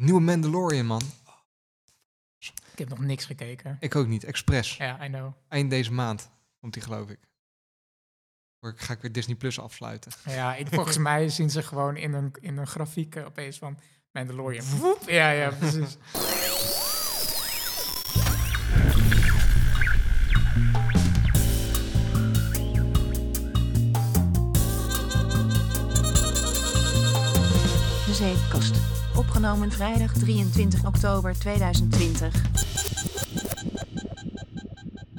Nieuwe Mandalorian, man. Ik heb nog niks gekeken. Ik ook niet. Express. Ja, I know. Eind deze maand komt die, geloof ik. Dan ga ik weer Disney Plus afsluiten. Ja, ik, volgens mij zien ze gewoon in een, in een grafiek eh, opeens van Mandalorian. Woep. Ja, ja, precies. Opgenomen vrijdag 23 oktober 2020.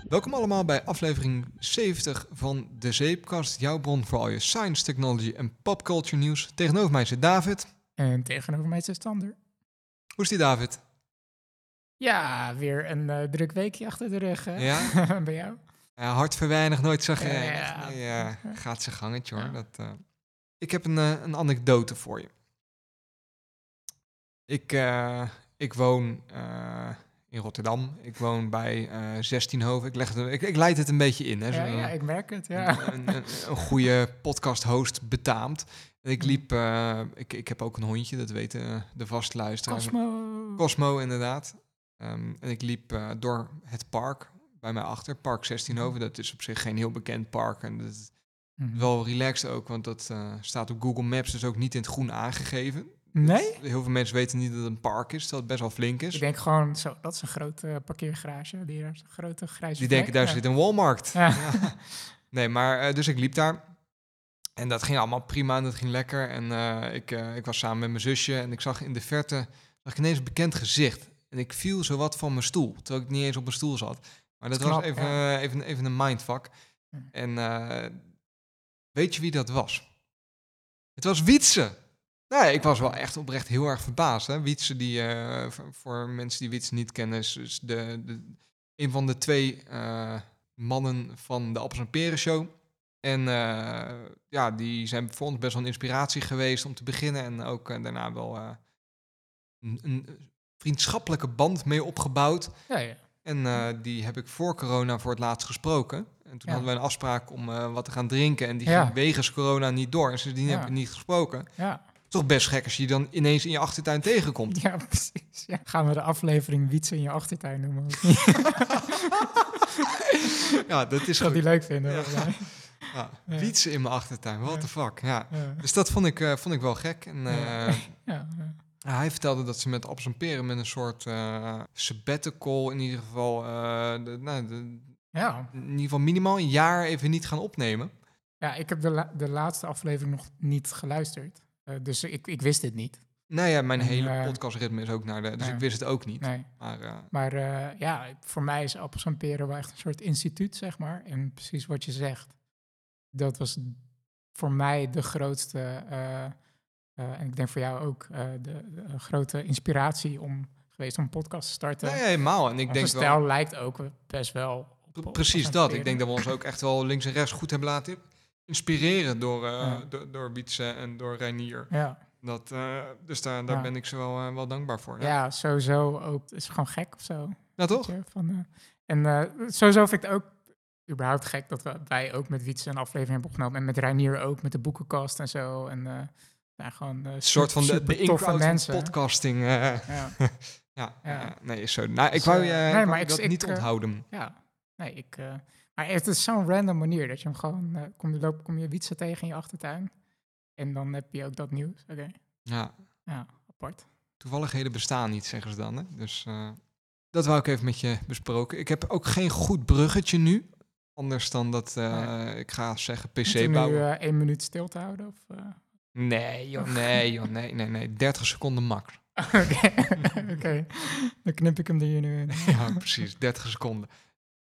Welkom allemaal bij aflevering 70 van De Zeepkast. Jouw bron voor al je science, technology en popculture nieuws. Tegenover mij zit David. En tegenover mij is Stander. Hoe is die, David? Ja, weer een eh, druk weekje achter de rug. hè? Ja? Bij jou? Ja, hard verweinig, nooit zag. Ja. Nee, ja, gaat zijn gangetje hoor. Ja. Dat, eh. Ik heb een, eh, een anekdote voor je. Ik, eh, ik woon eh, in Rotterdam. Ik woon bij eh 16 Hoven. Ik, leg het, ik, ik leid het een beetje in. Hè, Ja, zo- ja, ik merk het. Ja. een, een, een goede podcast-host betaamt. Ik liep, eh, ik, ik heb ook een hondje, dat weten de vaste luisteraars. Cosmo. Cosmo, inderdaad. Ehm, en ik liep door het park bij mij achter, Park 16hoven. Dat is op zich geen heel bekend park. En dat is Mhm. wel relaxed ook, want dat staat op Google Maps dus ook niet in het groen aangegeven. Nee? Heel veel mensen weten niet dat het een park is, dat het best wel flink is. Ik denk gewoon, zo, dat is een grote parkeergarage. Die een grote grijze Die denken, daar Ja. zit een Walmart. Ja. Ja. Nee, maar eh, dus ik liep daar. En dat ging allemaal prima en dat ging lekker. En eh, ik, eh, ik was samen met mijn zusje en ik zag in de verte zag ik ineens een bekend gezicht. En ik viel zowat van mijn stoel, terwijl ik niet eens op mijn stoel zat. Maar dat was knap, even, even, even een mindfuck. En weet je wie dat was? Het was Wietse. Nee, ik was wel echt oprecht heel erg verbaasd. Hè? Wietse, die, eh, voor, mensen die Wietse niet kennen, is, is de, de, een van de twee eh, mannen van de Appels en Peren Show. En eh, ja, die zijn voor ons best wel een inspiratie geweest om te beginnen. En ook daarna wel een, een vriendschappelijke band mee opgebouwd. Ja, ja. En die heb ik voor corona voor het laatst gesproken. En toen Ja. hadden we een afspraak om wat te gaan drinken. En die Ja. ging wegens corona niet door. En sindsdien Ja. heb ik niet gesproken. ja. Toch best gek als je die dan ineens in je achtertuin tegenkomt. Ja, precies. Ja. Gaan we de aflevering Wietse in je achtertuin noemen? ja, dat is goed. die leuk vinden? Ja. Ja, Ja. Wietsen in mijn achtertuin, what the fuck. Ja. Dus dat vond ik, eh, vond ik wel gek. En eh, hij vertelde dat ze met appels en peren met een soort eh sabbatical in ieder geval, de, nou, de, ja. in ieder geval minimaal een jaar even niet gaan opnemen. Ja, ik heb de, la- de laatste aflevering nog niet geluisterd. Eh, dus ik, ik wist dit niet. Nou ja, mijn En, hele eh, podcastritme is ook naar de, dus ik wist het ook niet. Nee. Maar eh, Maar ja, voor mij is Appels en Peren wel echt een soort instituut, zeg maar. En precies wat je zegt. Dat was voor mij de grootste, en ik denk voor jou ook, de, de grote inspiratie om geweest om een podcast te starten. nee, helemaal. En ik Onze denk stijl wel, lijkt ook best wel op precies dat. Ik denk dat we ons ook echt wel links en rechts goed hebben laten inspireren door, eh Ja. door, door Wietse en door Reinier. Ja, Dat, eh, dus daar, daar Ja. ben ik ze wel, eh, wel dankbaar voor. ja. Ja, sowieso ook. Het is gewoon gek of zo. Ja, toch? Je, van, en sowieso vind ik het ook überhaupt gek dat we, wij ook met Wietse een aflevering hebben opgenomen. En met Reinier ook, met de boekenkast en zo. En ja, gewoon Een soort van de, de toffe mensen. podcasting. Ja, ja, Ja. ja. nee, is zo. Nou, ik Dus, wou je nee, maar ik- dat ik, niet onthouden. ja. Nee, ik... eh, maar het is zo'n random manier dat je hem gewoon... eh kom, je, loop, kom je Wietse tegen in je achtertuin. En dan heb je ook dat nieuws. Oké, Ja, ja, apart. toevalligheden bestaan niet, zeggen ze dan. Hè? Dus eh, dat wou ik even met je besproken. Ik heb ook geen goed bruggetje nu. Anders dan dat eh, ik ga zeggen PC nu bouwen. eh, één minuut stil te houden? Of, eh? Nee, joh, nee, joh, nee, nee, nee. 30 seconden max. Oké, oké. dan knip ik hem er hier nu in. Ja, precies, 30 seconden.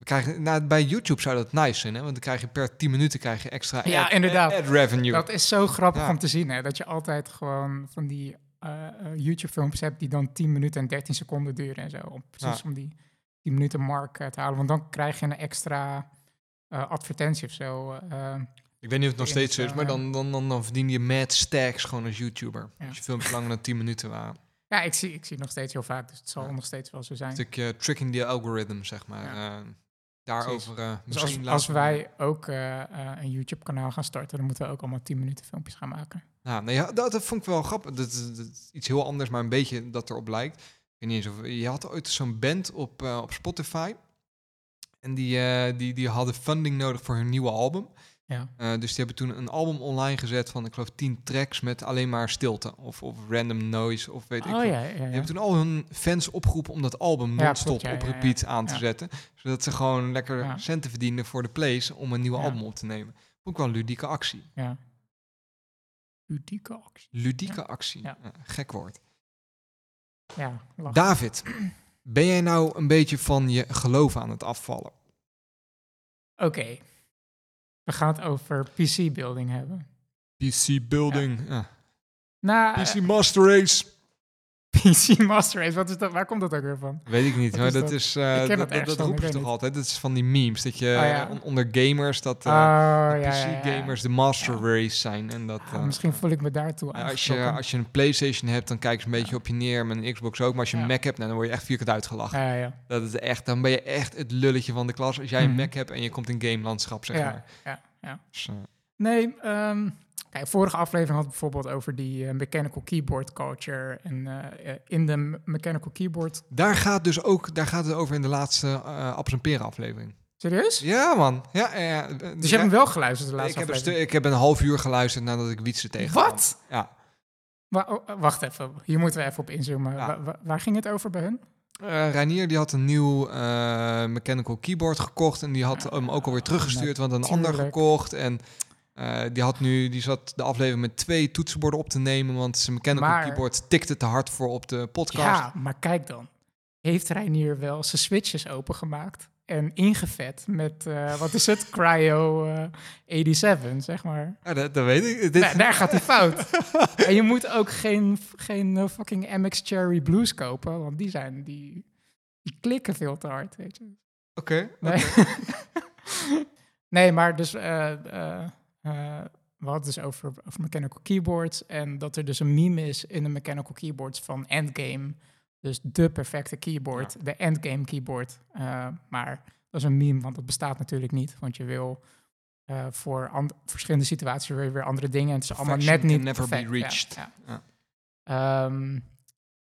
We krijgen, nou, bij YouTube zou dat nice zijn, hè? Want dan krijg je per 10 minuten krijg je extra Ja, ad, inderdaad. ad revenue. Dat is zo grappig Ja. om te zien, hè? Dat je altijd gewoon van die eh, eh, YouTube-filmpjes hebt die dan 10 minuten en 13 seconden duren en zo. Om, precies Ja. om die 10 minuten mark eh, te halen. Want dan krijg je een extra advertentie of zo. Ik weet niet of het nog Ja, steeds zo is, ja, maar ja. dan, dan, dan, dan verdien je mad stacks gewoon als YouTuber. Ja. Als je filmpjes langer dan 10 minuten waren. ja, ik zie, ik zie het nog steeds heel vaak, dus het zal Ja. nog steeds wel zo zijn. Een stukje tricking the algorithm, zeg maar. Ja. Daarover eh Dus als, als wij ook eh, eh, een YouTube-kanaal gaan starten, dan moeten we ook allemaal 10 minuten filmpjes gaan maken. Nou, nee, dat, dat vond ik wel grappig. Dat, dat- dat is iets heel anders, maar een beetje dat erop lijkt. Ik weet niet eens of... Je had ooit zo'n band op, op Spotify. En die, die, die hadden funding nodig voor hun nieuwe album. Ja. Eh, dus die hebben toen een album online gezet van, ik geloof, 10 tracks met alleen maar stilte. Of, of random noise, of weet ik Oh veel. ja, ja, Die hebben toen al hun fans opgeroepen om dat album non-stop op repeat aan te zetten. Zodat ze gewoon lekker centen verdienden voor de plays om een nieuwe Ja. album op te nemen. Ik wel een ludieke actie. ja. Ludieke actie. Ludieke actie. Gek woord. Ja, lachen. David, ben jij nou een beetje van je geloof aan het afvallen? Oké. We gaan het over PC-building hebben. PC Building, ja. Nou, PC Master Race. PC Master Race, wat is dat? Waar komt dat ook weer van? Weet ik niet, Wat maar is dat dat? is... eh, dat, dat dat, toch altijd? Dat is van die memes, dat je Oh, ja. on- onder gamers, dat Oh, eh, de ja. PC-gamers de Master. Race zijn. En dat, Ah, eh, misschien voel ik me daartoe Ja, als, je, als je een PlayStation hebt, dan kijken ze een beetje op je neer. Met een Xbox ook. Maar als je een. Mac hebt, nou, dan word je echt vierkant uitgelachen. Ja, ja, Dat is echt, dan ben je echt het lulletje van de klas. Als jij een Mhm. Mac hebt en je komt in gamelandschap, zeg ja, maar. ja, ja. Dus, eh, Nee, ehm, kijk, vorige aflevering had bijvoorbeeld over die eh, mechanical keyboard culture. En eh, eh, in de me- mechanical keyboard... daar gaat dus ook daar gaat het over in de laatste Appels en Peren aflevering. Serieus? Ja, man. Ja, ja, ja. Dus je hebt hem wel geluisterd de ik laatste heb, een ik heb een half uur geluisterd nadat ik Wietse tegen Wat? Ja. Wa- oh, wacht even, hier moeten we even op inzoomen. Ja. Wa- wa- waar ging het over bij hun? Reinier die had een nieuw mechanical keyboard gekocht en die had hem ook alweer teruggestuurd, want een ander gekocht. En eh, die had nu, die zat de aflevering met twee toetsenborden op te nemen, want zijn mechanical Maar- keyboard tikte te hard voor op de podcast. Ja, maar kijk dan. Heeft Reinier wel zijn switches opengemaakt en ingevet met, eh, wat is het, Cryo eh 87, zeg maar. Ja, dat, dat weet ik. Dit, Daar, daar gaat hij fout. en je moet ook geen, geen eh, fucking MX Cherry Blues kopen, want die zijn, die, die klikken veel te hard, weet je. Oké. Nee, nee maar dus eh, eh, eh, we hadden het dus over, over mechanical keyboards en dat er dus een meme is in de mechanical keyboards van Endgame. Dus de perfecte keyboard, de Endgame keyboard. Eh, maar dat is een meme, want dat bestaat natuurlijk niet. Want je wil eh, voor verschillende situaties weer, weer andere dingen. En het is allemaal net niet never be perfect. Ja, reached. ja. Ja. Ehm,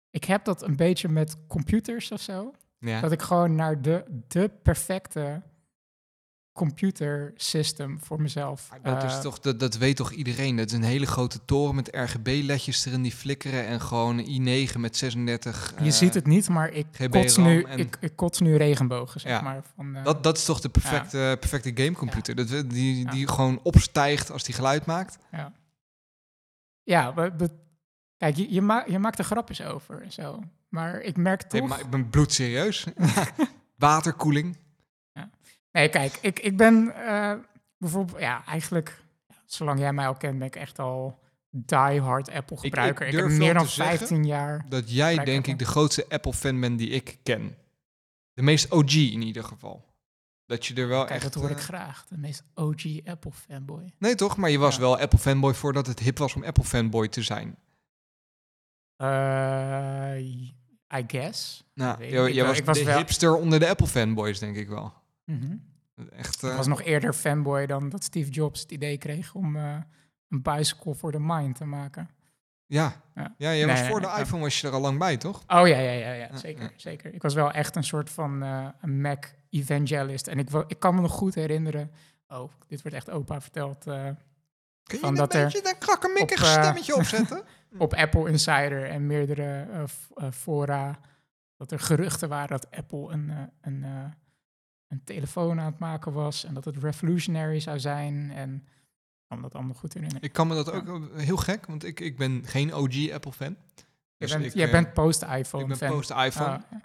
ik heb dat een beetje met computers of zo. Ja. Dat ik gewoon naar de, de perfecte computer system voor mezelf. Dat, is eh, toch, dat, dat weet toch iedereen? Dat is een hele grote toren met RGB-ledjes erin die flikkeren en gewoon een i9 met 36. je eh, ziet het niet, maar ik GB kots, nu, en- ik, ik kots nu regenbogen, zeg Ja. maar. Van, eh, Dat, dat is toch de perfecte, perfecte gamecomputer? Dat, we- die, Ja. die gewoon opstijgt als die geluid maakt? ja, we- we- kijk, je, je, ma- je maakt er grapjes over en zo. Maar ik merk toch... Nee, maar ik ben bloedserieus. Waterkoeling. Nee, kijk, ik, ik ben eh, bijvoorbeeld... Ja, eigenlijk, zolang jij mij al kent, ben ik echt al die-hard Apple ik gebruiker. Ik, heb meer dan te zeggen 15 jaar... Dat jij, denk ik, de grootste Apple-fan bent die ik ken. De meest OG in ieder geval. Dat je er wel Kijk, echt... dat hoor ik eh, graag. De meest OG Apple fanboy. Nee, toch? Maar je was Ja. wel Apple-fanboy voordat het hip was om Apple-fanboy te zijn. Eh, I guess. Nou, ik wel. was, Ik was de wel- hipster onder de Apple-fanboys, denk ik wel. Mhm. Echt, Ik eh, was nog eerder fanboy dan dat Steve Jobs het idee kreeg om eh, een bicycle voor de mind te maken. Ja, Ja. ja. jij Nee, was nee, voor de ja. iPhone was je er al lang bij, toch? Oh ja, ja, ja, ja Ja, zeker, ja. zeker. Ik was wel echt een soort van eh, een Mac evangelist. En ik, ik kan me nog goed herinneren. Oh, dit wordt echt opa verteld. eh, Kun je Van een dat er beetje een krakkemikkig op, stemmetje opzetten? op Apple Insider en meerdere f- fora. Dat er geruchten waren dat Apple een, eh, een, eh, een telefoon aan het maken was. En dat het revolutionary zou zijn. En ik kan me dat allemaal goed herinneren. ik kan me dat ook eh, heel gek, want ik, ik ben geen OG Apple-fan. Je Dus bent, ik, jij eh, bent post-iPhone Ik ben fan. post-iPhone. Ah, ja.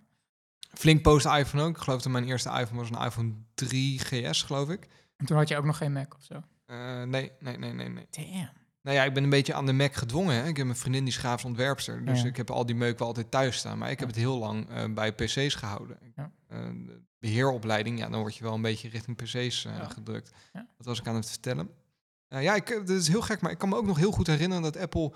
Flink post-iPhone ook. Ik geloof dat mijn eerste iPhone was een iPhone 3 GS, geloof ik. en toen had je ook nog geen Mac of zo. Eh, nee, nee, nee, nee, nee. Damn. Nou ja, ik ben een beetje aan de Mac gedwongen. Hè. Ik heb een vriendin die is grafisch ontwerpster. Dus Ja. ik heb al die meuk wel altijd thuis staan. Maar ik heb het heel lang eh, bij PC's gehouden. Ja. Eh, beheeropleiding, ja, dan word je wel een beetje richting PC's eh, Ja. gedrukt. Ja. Dat was ik aan het vertellen. Eh, ja, ik, dat is heel gek, maar ik kan me ook nog heel goed herinneren dat Apple...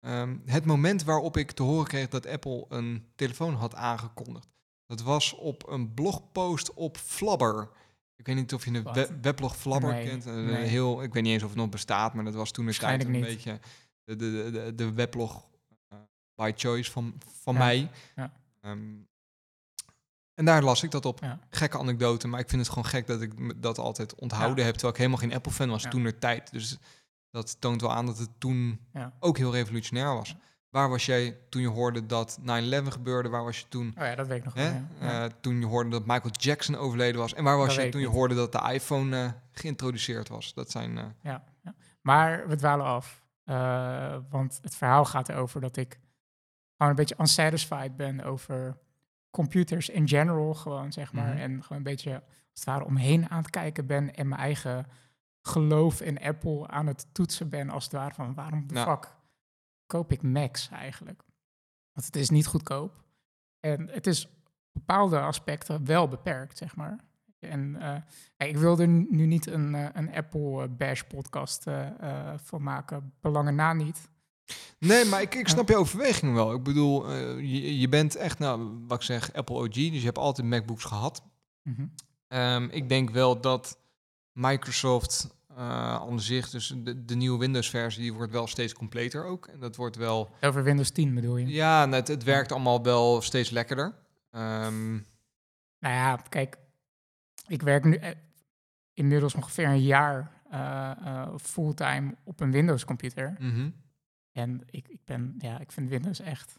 ehm, het moment waarop ik te horen kreeg dat Apple een telefoon had aangekondigd. Dat was op een blogpost op Flabber. Ik weet niet of je we- weblog Flabber Nee, kent. Nee. heel, ik weet niet eens of het nog bestaat, maar dat was toen de tijd een niet. beetje de, de, de, de weblog by choice van, van Ja, mij. ja. Ehm, en daar las ik dat op. Ja. Gekke anekdote, maar ik vind het gewoon gek dat ik me dat altijd onthouden heb, terwijl ik helemaal geen Apple-fan was toen er tijd. Dus dat toont wel aan dat het toen ook heel revolutionair was. Waar was jij toen je hoorde dat 9-11 gebeurde? Waar was je toen Oh ja, dat weet ik nog Hè? Ja. Eh, toen je hoorde dat Michael Jackson overleden was. En waar was Dat je toen je niet. hoorde dat de iPhone eh, geïntroduceerd was? Dat zijn. eh, ja, ja. Maar we dwalen af. Want het verhaal gaat erover dat ik gewoon een beetje unsatisfied ben over computers in general, gewoon zeg maar. Mhm. En gewoon een beetje als het ware omheen aan het kijken ben en mijn eigen geloof in Apple aan het toetsen ben, als het ware van waarom de fuck koop ik Macs eigenlijk? Want het is niet goedkoop. En het is bepaalde aspecten wel beperkt, zeg maar. En eh, ik wilde nu niet een, eh, een Apple eh, Bash podcast van maken. Belangen na niet. Nee, maar ik, ik snap je overweging wel. Ik bedoel, eh, je, je bent echt, nou, wat ik zeg, Apple OG. Dus je hebt altijd MacBooks gehad. Mhm. Ehm, ik denk wel dat Microsoft eh aan zich, dus de, de nieuwe Windows-versie, die wordt wel steeds completer ook. En dat wordt wel. Over Windows 10 bedoel je? Ja, nou, het, het werkt allemaal wel steeds lekkerder. Ehm, Nou ja, kijk, ik werk nu eh, inmiddels ongeveer een jaar fulltime op een Windows computer. mhm. En ik, ik ben, ja, ik vind Windows echt.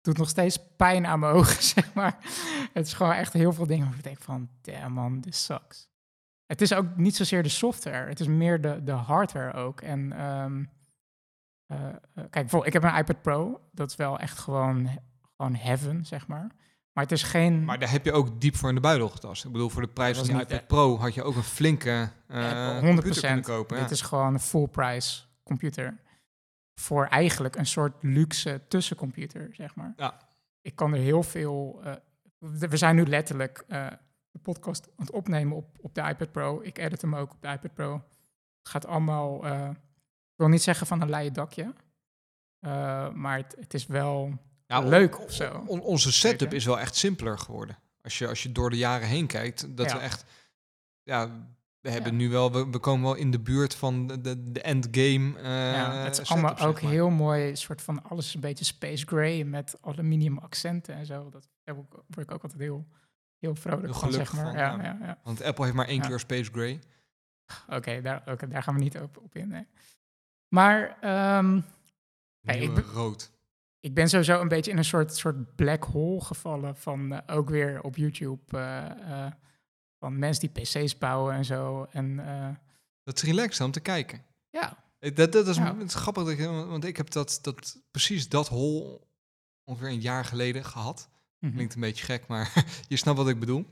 Doet nog steeds pijn aan mijn ogen, zeg maar. Het is gewoon echt heel veel dingen waar ik denk van, damn man, this sucks. Het is ook niet zozeer de software, het is meer de, de hardware ook. En eh, eh, kijk, bijvoorbeeld, ik heb een iPad Pro, dat is wel echt gewoon, gewoon heaven, zeg maar. Maar het is geen... Maar daar heb je ook diep voor in de buidel getast. Ik bedoel, voor de prijs van die iPad Pro had je ook een flinke eh Ja, computer kunnen kopen. Dit ja. is gewoon een full price computer. Voor eigenlijk een soort luxe tussencomputer, zeg maar. Ja. Ik kan er heel veel. eh, we zijn nu letterlijk eh, de podcast aan het opnemen op, op de iPad Pro. Ik edit hem ook op de iPad Pro. Het gaat allemaal. eh, ik wil niet zeggen van een leien dakje. maar het, het is wel leuk of zo. on- onze setup is wel echt simpeler geworden. Als je, als je door de jaren heen kijkt, dat Ja. we echt... Ja, we hebben nu wel... We, we komen wel in de buurt van de, de, de endgame eh ja, het is allemaal ook maar. heel mooi, soort van alles een beetje space gray met aluminium accenten en zo. Dat word ik- ook altijd heel, heel vrolijk Heel van, zeg maar. van, ja, ja. ja. Want Apple heeft maar één kleur Space Gray. Oké, daar, daar gaan we niet op, op in. nee. Maar Hey, ik ben- rood. ik ben sowieso een beetje in een soort, soort black hole gevallen van eh, ook weer op YouTube. eh, van mensen die PC's bouwen en zo. En eh, Dat is relaxed om te kijken. ja, Eh, Dat, dat is, Ja. het is grappig, dat je, want ik heb dat, dat, precies dat hol ongeveer een jaar geleden gehad. mhm. Klinkt een beetje gek, maar je snapt wat ik bedoel.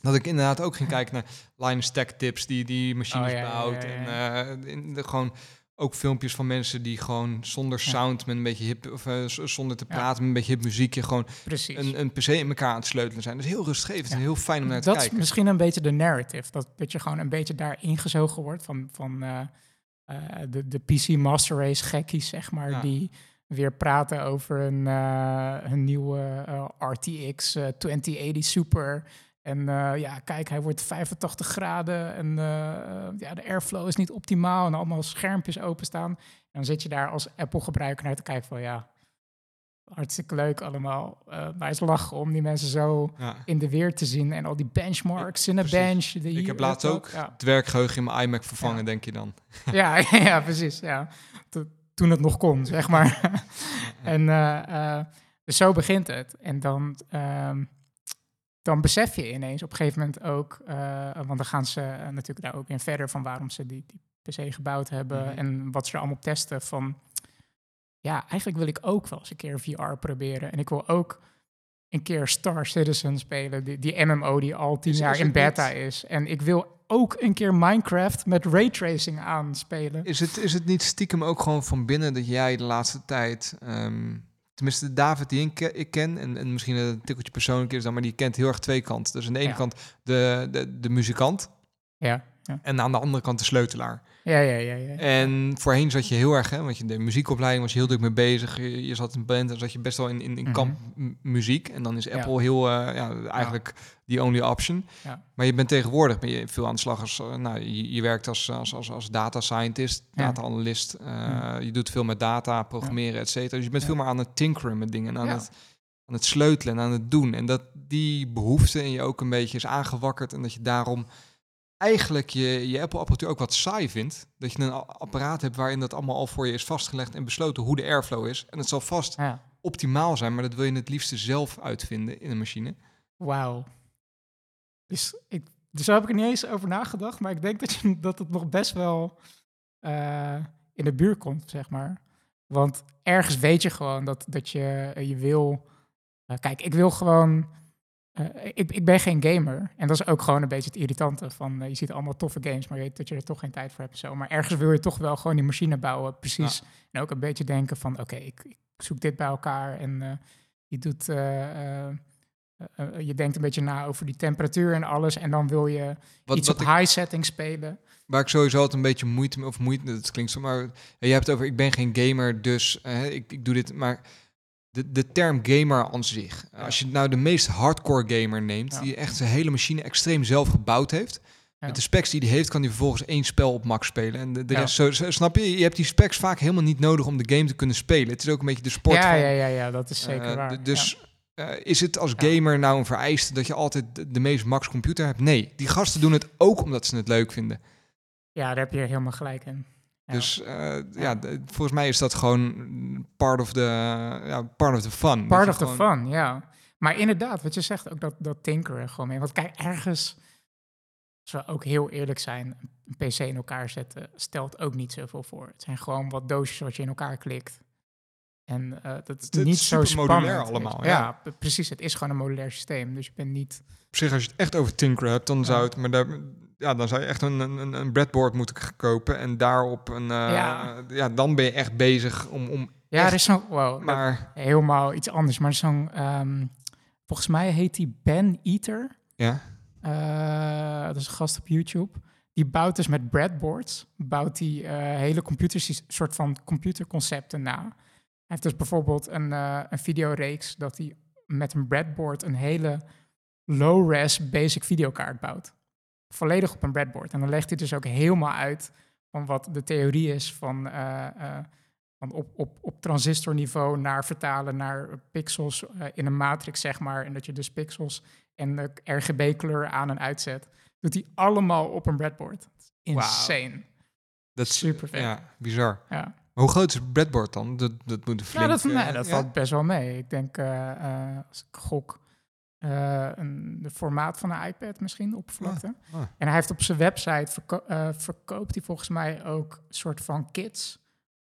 Dat ik inderdaad ook ging kijken naar Linus Tech Tips, die, die machines Oh, ja, bouwt. ja, En eh, in de, gewoon ook filmpjes van mensen die gewoon zonder sound, met een beetje hip, of eh, zonder te praten, met een beetje hip muziekje, gewoon precies. een, een PC in elkaar aan het sleutelen zijn. Dat is heel rustgevend en heel fijn om naar te dat is kijken. misschien een beetje de narrative. Dat, dat je gewoon een beetje daar ingezogen wordt van, van eh, eh, de, de PC Master Race gekkies, zeg maar. Die weer praten over een, een nieuwe RTX eh, 2080 Super. En eh, ja, kijk, hij wordt 85 graden en eh, ja, de airflow is niet optimaal en allemaal schermpjes openstaan. En dan zit je daar als Apple-gebruiker naar te kijken van ja, hartstikke leuk allemaal. Eh, maar het is lachen om die mensen zo Ja. in de weer te zien en al die benchmarks in een bench. Die Ik heb laatst ook Ja, het werkgeheugen in mijn iMac vervangen, denk je dan. ja, ja, precies. Ja. To- toen het nog kon, zeg maar. en dus zo begint het. En dan, ehm, dan besef je ineens op een gegeven moment ook, eh, want dan gaan ze eh, natuurlijk daar ook in verder van waarom ze die, die PC gebouwd hebben Mhm. en wat ze er allemaal testen van, ja, eigenlijk wil ik ook wel eens een keer VR proberen. En ik wil ook een keer Star Citizen spelen, die, die MMO die al tien Is- jaar in beta niet- is. En ik wil ook een keer Minecraft met raytracing aanspelen. Is het, is het niet stiekem ook gewoon van binnen dat jij de laatste tijd... ehm, tenminste, David die ik, ke- ik ken, en, en misschien een tikkeltje persoonlijk is dan, maar die kent heel erg twee kanten. Dus aan de ene Ja. kant de, de, de muzikant, Ja, ja. En aan de andere kant de sleutelaar. Ja, ja, ja. ja. En voorheen zat je heel erg, hè, want je de muziekopleiding was je heel druk mee bezig. Je, je zat in band en zat je best wel in, in, in Mhm. kamp muziek. En dan is Ja. Apple heel, eh, ja, eigenlijk die only option. Ja. Maar je bent tegenwoordig ben je veel aan de slag als, eh, nou, je, je werkt als, als, als, als data scientist, data analyst. eh, Ja. Je doet veel met data, programmeren, et cetera. Dus je bent veel meer aan het tinkeren met dingen, en aan het aan het sleutelen en aan het doen. En dat die behoefte in je ook een beetje is aangewakkerd. En dat je daarom eigenlijk je, je Apple-apparatuur ook wat saai vindt. Dat je een apparaat hebt waarin dat allemaal al voor je is vastgelegd en besloten hoe de airflow is. En het zal vast ja. optimaal zijn, maar dat wil je het liefste zelf uitvinden in een machine. Wauw. Dus, ik, dus daar heb ik er niet eens over nagedacht, maar ik denk dat, je, dat het nog best wel eh, in de buurt komt, zeg maar. Want ergens weet je gewoon dat, dat je, je wil... eh, kijk, ik wil gewoon... eh, ik, ik ben geen gamer. En dat is ook gewoon een beetje het irritante van... eh, je ziet allemaal toffe games, maar je weet dat je er toch geen tijd voor hebt zo. Maar ergens wil je toch wel gewoon die machine bouwen, precies. En ook een beetje denken van... Oké, ik, ik zoek dit bij elkaar en eh, je doet... je denkt een beetje na over die temperatuur en alles. En dan wil je Wat, iets wat op ik, high setting spelen. waar ik sowieso altijd een beetje moeite mee, of moeite, dat klinkt zo, maar je hebt het over, ik ben geen gamer, dus ik, ik doe dit, maar de, de term gamer aan zich, Ja. als je nou de meest hardcore gamer neemt, Ja. die echt zijn hele machine extreem zelf gebouwd heeft, Ja. met de specs die hij heeft, kan hij vervolgens één spel op max spelen. En de, rest, zo, zo- snap je, je hebt die specs vaak helemaal niet nodig om de game te kunnen spelen. Het is ook een beetje de sport Ja, van, ja, ja, ja, dat is zeker eh, waar. d- Dus eh, is het als gamer nou een vereiste dat je altijd de, de meest max computer hebt? Nee, die gasten doen het ook omdat ze het leuk vinden. ja, daar heb je helemaal gelijk in. Ja. Dus eh, ja, volgens mij is dat gewoon part of the, ja, part of the fun. Part of the fun, ja. Maar inderdaad, wat je zegt, ook dat, dat tinkeren gewoon mee. Want kijk, ergens, als we ook heel eerlijk zijn, een PC in elkaar zetten stelt ook niet zoveel voor. Het zijn gewoon wat doosjes wat je in elkaar klikt. En eh, dat is Het is niet zo super modulair spannend. allemaal, ja. Precies. Het is gewoon een modulair systeem. Dus je bent niet... Op zich, als je het echt over tinkeren hebt, dan Ja. zou het, maar daar, ja, dan zou je echt een, een, een breadboard moeten kopen en daarop een, eh, ja. Ja. dan ben je echt bezig om, om Ja, er is zo'n... Wow, maar helemaal iets anders. Maar zo'n... ehm, volgens mij heet die Ben Eater. ja, Eh, dat is een gast op YouTube. Die bouwt dus met breadboards, bouwt die eh, hele computers, soort van computerconcepten na. Hij heeft dus bijvoorbeeld een, een videoreeks dat hij met een breadboard een hele low-res basic videokaart bouwt. Volledig op een breadboard. En dan legt hij dus ook helemaal uit van wat de theorie is van, eh, eh, van op, op, op transistorniveau naar vertalen naar pixels eh, in een matrix, zeg maar. En dat je dus pixels en de RGB-kleur aan en uitzet. Doet hij allemaal op een breadboard. Insane. dat is Super vet. Ja, bizar. Ja, Maar hoe groot is het breadboard dan? Dat, dat moet een flink... ja dat, nee, dat valt best wel mee. Ik denk, als ik gok, eh een de formaat van een iPad misschien, oppervlakte. Ah. En hij heeft op zijn website, verko- eh, verkoopt hij volgens mij ook een soort van kits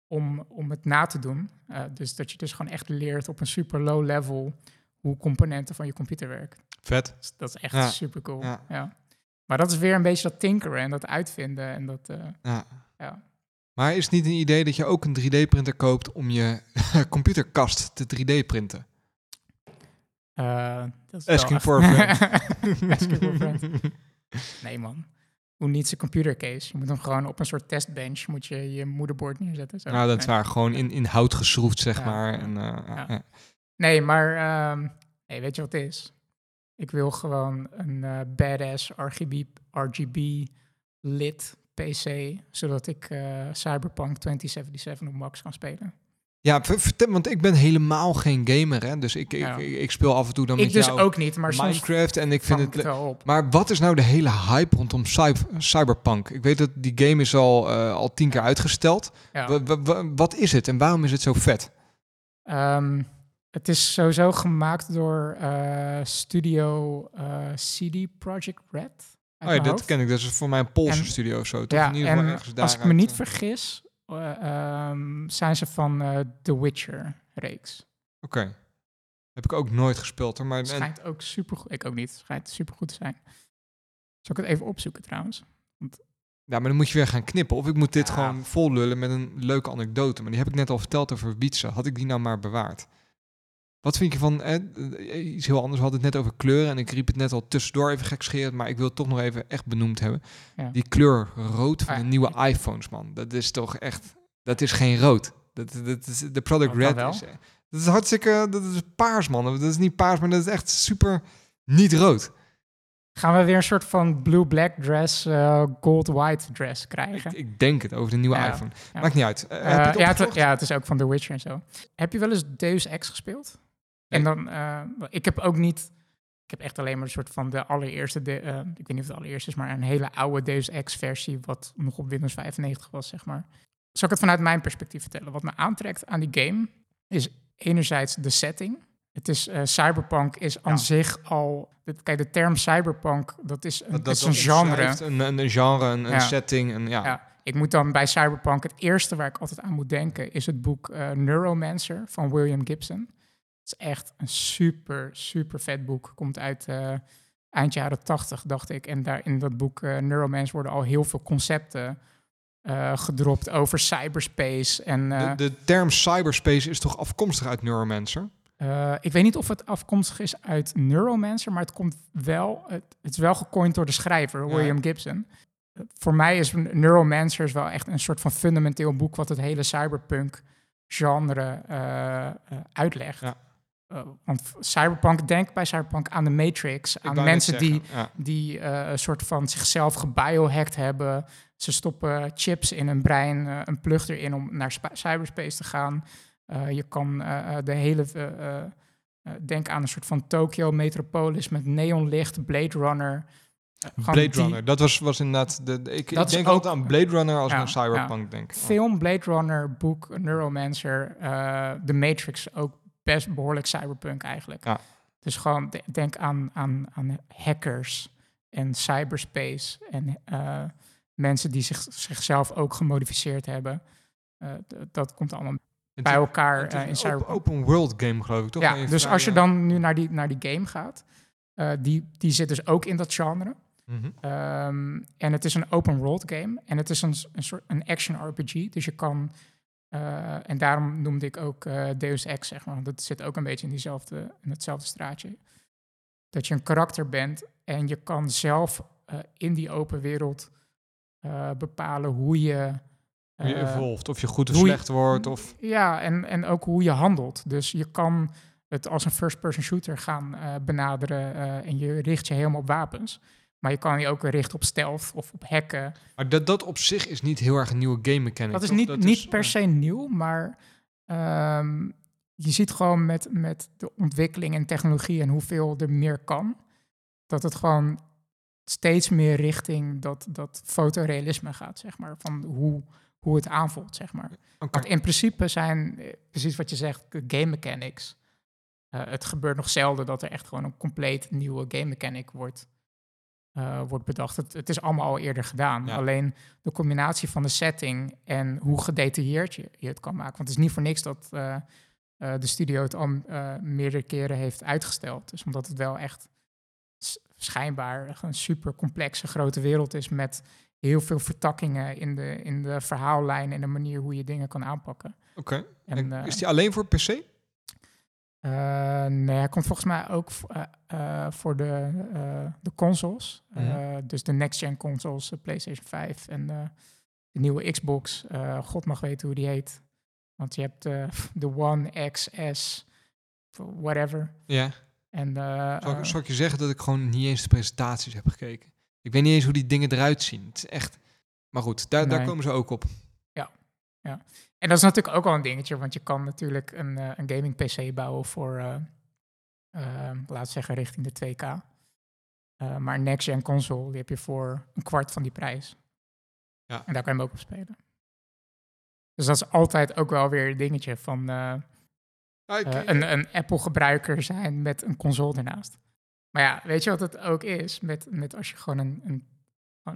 om, om het na te doen. Eh, dus dat je dus gewoon echt leert op een super low level hoe componenten van je computer werken. Vet. Dus dat is echt Ja, super cool. ja. Ja. Maar dat is weer een beetje dat tinkeren en dat uitvinden. En dat, Ja. ja. Maar is het niet een idee dat je ook een 3D-printer koopt om je computerkast te 3D-printen? Dat is Asking for a even- Asking for a friend. Nee man. Hoe niet zijn computercase. Je moet hem gewoon op een soort testbench moet je je moederbord neerzetten. Zo. Nou, dat is waar. Gewoon in, in hout geschroefd, zeg Ja, maar. En, eh, ja. Nee, maar ehm, nee, weet je wat het is? Ik wil gewoon een eh, badass RGB, RGB lit PC, zodat ik eh, Cyberpunk 2077 op max kan spelen. Ja, ver- vertel, want ik ben helemaal geen gamer, hè. Dus ik, ik, Ja. ik, ik speel af en toe dan ik met dus jou ook niet, maar Minecraft en ik vind het... op. Maar wat is nou de hele hype rondom cyber, Cyberpunk? Ik weet dat die game is al, eh, al tien keer uitgesteld. Ja. Wa- wa- wa- wat is het en waarom is het zo vet? Ehm, het is sowieso gemaakt door eh, studio eh, CD Projekt Red. Oh ja, dat ken ik. Dat is voor mij een Poolse En- studio of zo. Toch? Ja, in ieder geval en als ik me niet vergis, eh, ehm, zijn ze van eh The Witcher-reeks. Oké. Heb ik ook nooit gespeeld hoor. Maar en, Schijnt ook super goed. Ik ook niet. Schijnt super goed te zijn. Zal ik het even opzoeken trouwens? ja, maar dan moet je weer gaan knippen. Of ik moet dit Ja. gewoon vol lullen met een leuke anekdote. Maar die heb ik net al verteld over Wietse. Had ik die nou maar bewaard? Wat vind je van, eh, iets heel anders, we hadden het net over kleuren en ik riep het net al tussendoor even gekscherend, maar ik wil het toch nog even echt benoemd hebben. Ja. Die kleur rood van Ah, de nieuwe iPhones, man. Dat is toch echt, dat is geen rood. Dat, dat is, de product dan red wel? is, eh, dat is hartstikke, dat is paars, man. Dat is niet paars, maar dat is echt super niet rood. Gaan we weer een soort van blue-black dress, eh, gold-white dress krijgen? Ik, ik denk het over de nieuwe Ja, iPhone. ja. Maakt niet uit. Eh, het ja, het, ja, het is ook van The Witcher en zo. Heb je wel eens Deus Ex gespeeld? En dan, eh, ik heb ook niet, ik heb echt alleen maar een soort van de allereerste, de, eh, ik weet niet of het allereerste is, maar een hele oude Deus Ex versie, wat nog op Windows 95 was, zeg maar. Zal ik het vanuit mijn perspectief vertellen? Wat me aantrekt aan die game is enerzijds de setting. Het is, eh, cyberpunk is aan Ja. zich al, de- kijk, de term cyberpunk, dat is een, Dat, dat, is een genre. Een, een, genre, een, een setting. Een, ja. Ja, ik moet dan bij Cyberpunk, het eerste waar ik altijd aan moet denken, is het boek Neuromancer van William Gibson. Het is echt een super, super vet boek. Komt uit eh, eind jaren tachtig, dacht ik. En daar in dat boek eh, Neuromancer worden al heel veel concepten eh, gedropt over cyberspace. En De, de term cyberspace is toch afkomstig uit Neuromancer? ik weet niet of het afkomstig is uit Neuromancer, maar het komt wel, het, het is wel gecoind door de schrijver, Ja. William Gibson. Voor mij is Neuromancer is wel echt een soort van fundamenteel boek wat het hele cyberpunk genre uitlegt. Ja. Eh, want cyberpunk, denk bij cyberpunk aan de Matrix, aan mensen die, ja. die eh, een soort van zichzelf gebiohacked hebben. Ze stoppen chips in hun brein, eh, een plug erin om naar spa- cyberspace te gaan. Je kan de hele, denk aan een soort van Tokyo Metropolis met neonlicht, Blade Runner. Blade die Runner, dat was, was inderdaad... De, de- ik, denk ook- altijd aan Blade Runner als Ja, aan Cyberpunk denk. Film, Blade Runner, boek, Neuromancer, The Matrix, ook best behoorlijk cyberpunk eigenlijk. Ja. Dus gewoon de- denk aan, aan, aan hackers en cyberspace en eh, mensen die zich, zichzelf ook gemodificeerd hebben. Eh, dat komt allemaal bij elkaar het is eh, in cyberpunk. open world game, geloof ik, toch? Ja, dus als je dan nu naar die, naar die game gaat, die, die zit dus ook in dat genre. mhm. Ehm, en het is een open world game. En het is een, een soort een action RPG. Dus je kan. Eh, en daarom noemde ik ook eh, Deus Ex, zeg maar. Want dat zit ook een beetje in, diezelfde, in hetzelfde straatje. Dat je een karakter bent en je kan zelf eh, in die open wereld bepalen hoe je. Hoe je evolved, of je goed of je- slecht wordt. Of, ja, en, en ook hoe je handelt. Dus je kan het als een first-person shooter gaan benaderen en je richt je helemaal op wapens. Maar je kan je ook richten op stealth of op hacken. maar dat, dat op zich is niet heel erg een nieuwe game mechanic. Dat is toch? niet, niet is, per eh, se nieuw, maar ehm, je ziet gewoon met, met de ontwikkeling en technologie en hoeveel er meer kan, dat het gewoon steeds meer richting dat, dat fotorealisme gaat, zeg maar. Van hoe, hoe het aanvoelt, zeg maar. Want in principe zijn, eh, precies wat je zegt, game mechanics. eh, het gebeurt nog zelden dat er echt gewoon een compleet nieuwe game mechanic wordt, eh, wordt bedacht. Het, het is allemaal al eerder gedaan. Ja. Alleen de combinatie van de setting en hoe gedetailleerd je, je het kan maken. Want het is niet voor niks dat eh, eh, de studio het al meerdere keren heeft uitgesteld. Dus omdat het wel echt schijnbaar een super complexe grote wereld is met heel veel vertakkingen in de, in de verhaallijn en de manier hoe je dingen kan aanpakken. Oké. En, En is die alleen voor PC? Eh, nee, hij komt volgens mij ook eh, eh, voor de, de consoles. Mhm. Dus de next-gen consoles, de PlayStation 5 en de nieuwe Xbox. God mag weten hoe die heet. Want je hebt de One XS, whatever. Ja. En, Zal, ik- zal ik je zeggen dat ik gewoon niet eens de presentaties heb gekeken? Ik weet niet eens hoe die dingen eruit zien. Het is echt... Maar goed, daar, daar komen ze ook op. En dat is natuurlijk ook wel een dingetje, want je kan natuurlijk een, eh, een gaming PC bouwen voor, eh eh, laten we zeggen, richting de 2K. Eh, maar een next-gen console, die heb je voor een kwart van die prijs. Ja. En daar kan je hem ook op spelen. Dus dat is altijd ook wel weer een dingetje van ik- een, een Apple-gebruiker zijn met een console ernaast. Maar ja, weet je wat het ook is? Met, met als je gewoon een, een,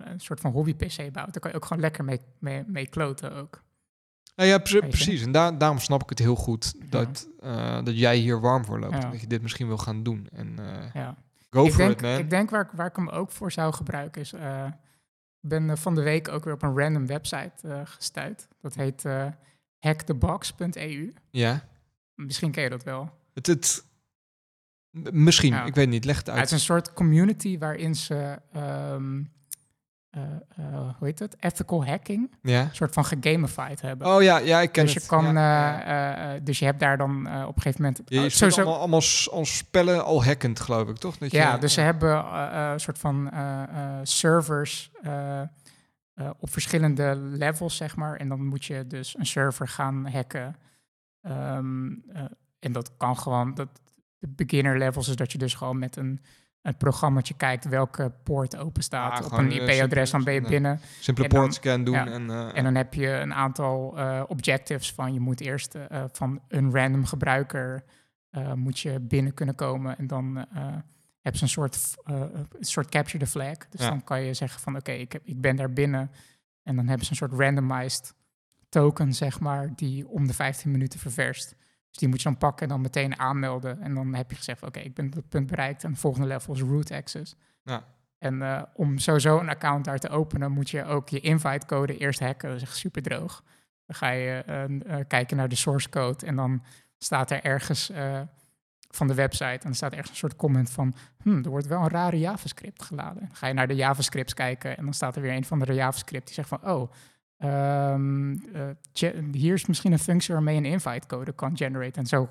een soort van hobby-PC bouwt, dan kan je ook gewoon lekker mee, mee, mee kloten ook. Nou ja, pre- precies. En daar, daarom snap ik het heel goed dat, eh, dat jij hier warm voor loopt. Ja. en Dat je dit misschien wil gaan doen. En eh, Ja. go ik for denk, it, man. Ik denk waar, ik- waar ik hem ook voor zou gebruiken is... eh, ik ben van de week ook weer op een random website gestuurd. Dat heet hackthebox.eu. ja, Misschien ken je dat wel. Het, het, misschien, ik weet niet, leg het uit. het is een soort community waarin ze, ehm, eh, eh, hoe heet het, ethical hacking, ja? een soort van gegamified hebben. Oh ja, ja, ik ken dus je het. kan, Ja, eh, ja. eh, eh, dus je hebt daar dan eh, op een gegeven moment. Je, je sowieso- allemaal, allemaal spellen al hackend, geloof ik, toch? Dat je, ja, dus ze hebben eh, eh, een soort van eh, eh, servers eh, eh, op verschillende levels, zeg maar. En dan moet je dus een server gaan hacken. Ehm, eh, en dat kan gewoon, dat, de beginner levels is dat je dus gewoon met een, een programmaatje kijkt welke poort open staat Ja, op een eh, IP-adres, dan ben je binnen. Simpele scan doen ja. en... eh, En dan heb je een aantal eh, objectives van je moet eerst eh, van een random gebruiker eh, moet je binnen kunnen komen en dan eh heb je een soort, eh, een soort capture the flag. Dus Ja. dan kan je zeggen van oké, ik ik, ik ben daar binnen en dan hebben ze een soort randomized token, zeg maar, die om de 15 minuten ververst. Dus die moet je dan pakken en dan meteen aanmelden. En dan heb je gezegd, oké, ik ben dat punt bereikt. En het volgende level is root access. Ja. En eh, om sowieso een account daar te openen, moet je ook je invite code eerst hacken. Dat is echt super droog. Dan ga je eh, eh, kijken naar de source code en dan staat er ergens van de website, en dan staat ergens een soort comment van, hm, er wordt wel een rare JavaScript geladen. Dan ga je naar de JavaScripts kijken en dan staat er weer een van de JavaScript die zegt van, oh, ehm, eh, hier is misschien een functie waarmee je een invite code kan generate. En zo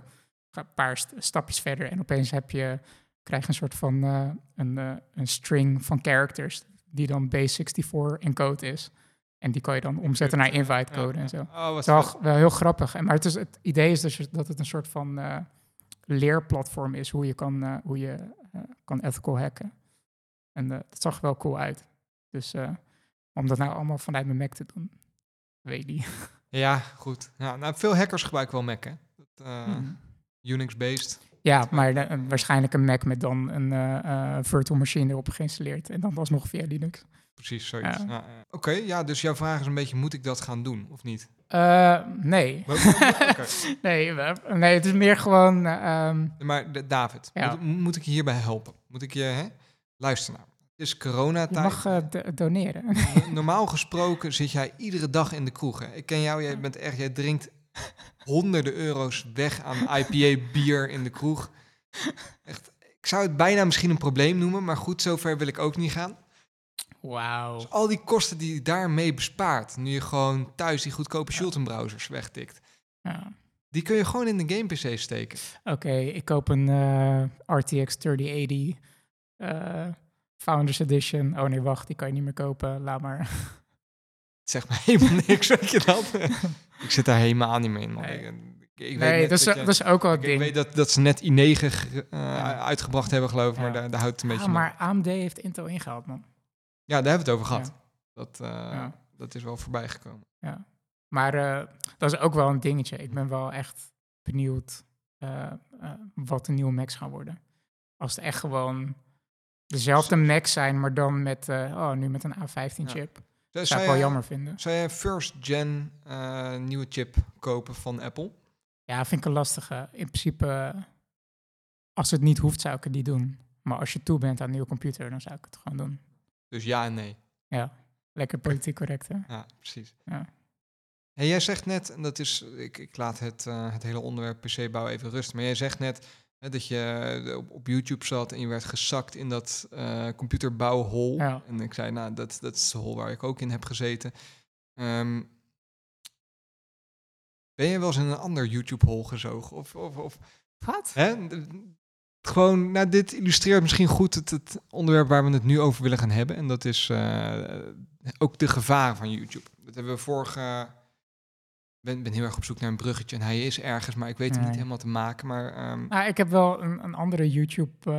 een paar st- stapjes verder en opeens heb je, krijg je een soort van eh, een, eh, een string van characters die dan base64 encode is. En die kan je dan omzetten naar invite code en zo. Oh, wel, wel heel grappig. En, maar het, is, het idee is dus dat het een soort van leerplatform is hoe je kan, hoe je, kan ethical hacken. En dat zag er wel cool uit. Dus om dat nou allemaal vanuit mijn Mac te doen, weet niet. Ja, goed. Ja, nou, veel hackers gebruiken wel Mac, hè? Dat, eh, Mhm. Unix-based. Ja, maar een- waarschijnlijk een Mac met dan een eh, eh, virtual machine erop geïnstalleerd. En dan alsnog via Linux. Precies, zoiets. Ja. Oké, ja, dus jouw vraag is een beetje, moet ik dat gaan doen of niet? Eh, nee. Nee, nee, het is meer gewoon... eh, ehm, Maar David, Ja. moet, moet ik je hierbij helpen? Moet ik je, hè? Luister nou. Is je coronatijd. mag do- doneren. Normaal gesproken zit jij iedere dag in de kroeg. Hè? Ik ken jou, jij bent echt, jij drinkt honderden euro's weg aan IPA bier in de kroeg. Echt, ik zou het bijna misschien een probleem noemen, maar goed, zover wil ik ook niet gaan. Wauw. Dus al die kosten die je daarmee bespaart, nu je gewoon thuis die goedkope Schulten browsers wegtikt, Ja. die kun je gewoon in de game PC steken. Oké, ik koop een eh, RTX 3080 eh, Founders Edition. Oh nee, wacht, die kan je niet meer kopen. Laat maar. Zegt me helemaal niks, weet je dat? ik zit daar helemaal niet meer in, man. Nee. Ik, ik weet nee, dat is, dat is ook wel het Ik ding. weet dat, dat ze net i9 ge- eh, Ja. uitgebracht hebben, geloof ik, maar daar, daar houdt het een beetje Ah, mee. maar AMD heeft Intel ingehaald, man. Ja, daar hebben we het over gehad. Ja. Dat, eh, dat is wel voorbij gekomen. Ja. Maar eh, dat is ook wel een dingetje. Ik ben wel echt benieuwd wat de nieuwe Macs gaan worden. Als het echt gewoon dezelfde Macs zijn, maar dan met, eh, oh, nu met een A15-chip. Zou, Zou ik wel jammer vinden. Zou jij een first gen eh, nieuwe chip kopen van Apple? Ja, vind ik een lastige. In principe, als het niet hoeft, zou ik het niet doen. Maar als je toe bent aan een nieuwe computer, dan zou ik het gewoon doen. Dus ja en nee. Lekker politiek correct, hè? Ja, precies. Ja. En jij zegt net, en dat is, ik, ik laat het, eh, het hele onderwerp PC-bouw even rusten, maar jij zegt net hè, dat je eh, op, op YouTube zat en je werd gezakt in dat eh computerbouwhol. Ja. En ik zei, nou, dat, dat is de hol waar ik ook in heb gezeten. Ehm, ben je wel eens in een ander YouTube-hol gezogen? Of, of, of Wat? Hè? Gewoon, nou, dit illustreert misschien goed het, het onderwerp waar we het nu over willen gaan hebben. En dat is eh, ook de gevaren van YouTube. Dat hebben we vorige. Ik ben, ben heel erg op zoek naar een bruggetje en hij is ergens, maar ik weet hem niet helemaal te maken. Maar Nou, ik heb wel een, een andere YouTube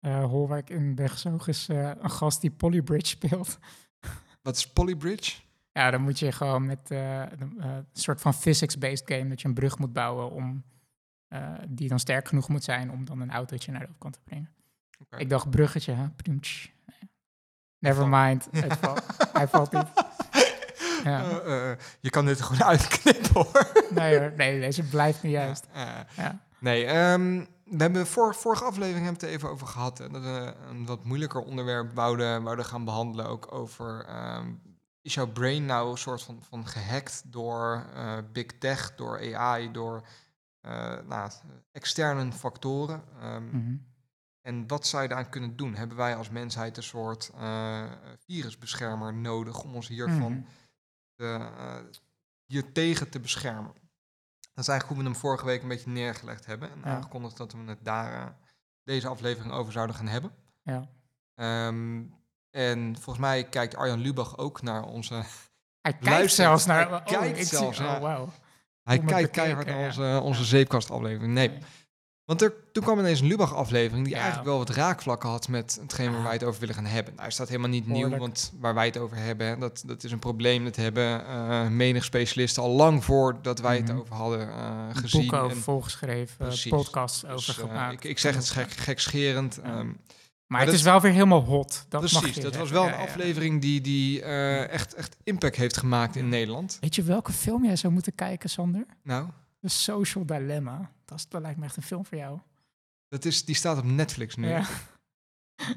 hol waar ik in ben gezogen. Is eh, een gast die Polybridge speelt. wat is Polybridge? Ja, dan moet je gewoon met een soort van physics-based game... dat je een brug moet bouwen om... die dan sterk genoeg moet zijn om dan een autootje naar de overkant te brengen. Ik dacht bruggetje, hè? Never mind. Het valt. Hij valt niet. Ja. Eh, eh, je kan dit er gewoon uitknippen hoor. Nee hoor, nee, deze blijft nu juist. Ja, eh. Nee, ehm, we hebben vor, vorige aflevering hebben we het even over gehad. Hè, dat we een wat moeilijker onderwerp wouden, wouden gaan behandelen. Ook over, ehm, is jouw brain nou een soort van, van gehackt door eh, big tech, door AI, door eh, nou, externe factoren. Ehm, Mhm. En wat zou je daaraan kunnen doen? Hebben wij als mensheid een soort eh, virusbeschermer nodig om ons hiervan Mhm. Eh, hier tegen te beschermen? Dat is eigenlijk hoe we hem vorige week een beetje neergelegd hebben. En Ja. aangekondigd dat we het daar eh, deze aflevering over zouden gaan hebben. Ja. Ehm, en volgens mij kijkt Arjan Lubach ook naar onze... Hij kijkt zelfs naar... hij oh, kijkt zie-. Oh, wauw. Hij kijkt keihard naar onze, onze zeepkastaflevering. Nee, Want er, toen kwam ineens een Lubach-aflevering die Ja. eigenlijk wel wat raakvlakken had met hetgeen waar wij het over willen gaan hebben. Nou, is dat helemaal niet nieuw, want waar wij het over hebben, dat, dat is een probleem. Dat hebben eh menig specialisten al lang voordat wij Mhm. het over hadden eh, gezien. Boeken over En, volgeschreven, Precies. podcasts dus, over eh, gemaakt. ik, ik zeg het gek, gekscherend. Ja. ehm, maar, maar het dat- is wel weer helemaal hot. Dat mag precies, je dat was wel Ja, een ja. aflevering die, die eh, echt, echt impact heeft gemaakt in Nederland. Weet je welke film jij zou moeten kijken, Sander? Nou, The Social Dilemma. Dat, is, dat lijkt me echt een film voor jou. dat is, die staat op Netflix nu. Ja.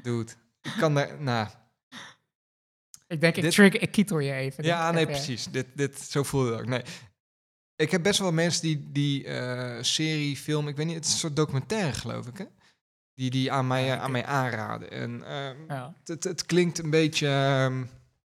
Dude, ik kan daar... Nou, Ik denk, ik, Dit- trigger, ik kietel je even. Ja, Ik nee, eh, precies. Dit, dit, zo voelde het ook. Nee. Ik heb best wel mensen die die eh, serie, film, ik weet niet, het is een soort documentaire geloof ik, hè? Die, die aan, mij, aan ik- mij aanraden. En ehm, Ja. het, het, het klinkt een beetje, ehm,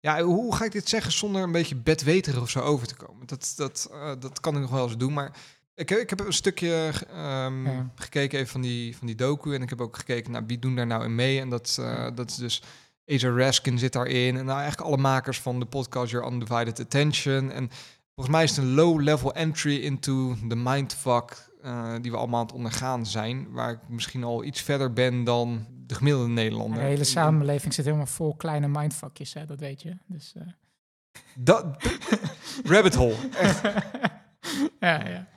ja, hoe ga ik dit zeggen zonder een beetje bedweterig of zo over te komen? Dat, dat, eh, dat kan ik nog wel eens doen, maar ik, heb- ik heb een stukje ehm, Ja. gekeken even van die, van die docu en ik heb ook gekeken naar wie doen daar nou in mee. En dat, eh, dat is dus Asa Raskin zit daarin. En nou eigenlijk alle makers van de podcast Your Undivided Attention. En volgens mij is het een low-level entry into the mindfuck eh, die we allemaal aan het ondergaan zijn. Waar ik misschien al iets verder ben dan de gemiddelde De Nederlander. hele samenleving zit helemaal vol kleine mindfuckjes, hè, dat weet je. Dus, eh. Dat, rabbit hole. Echt ja, ja.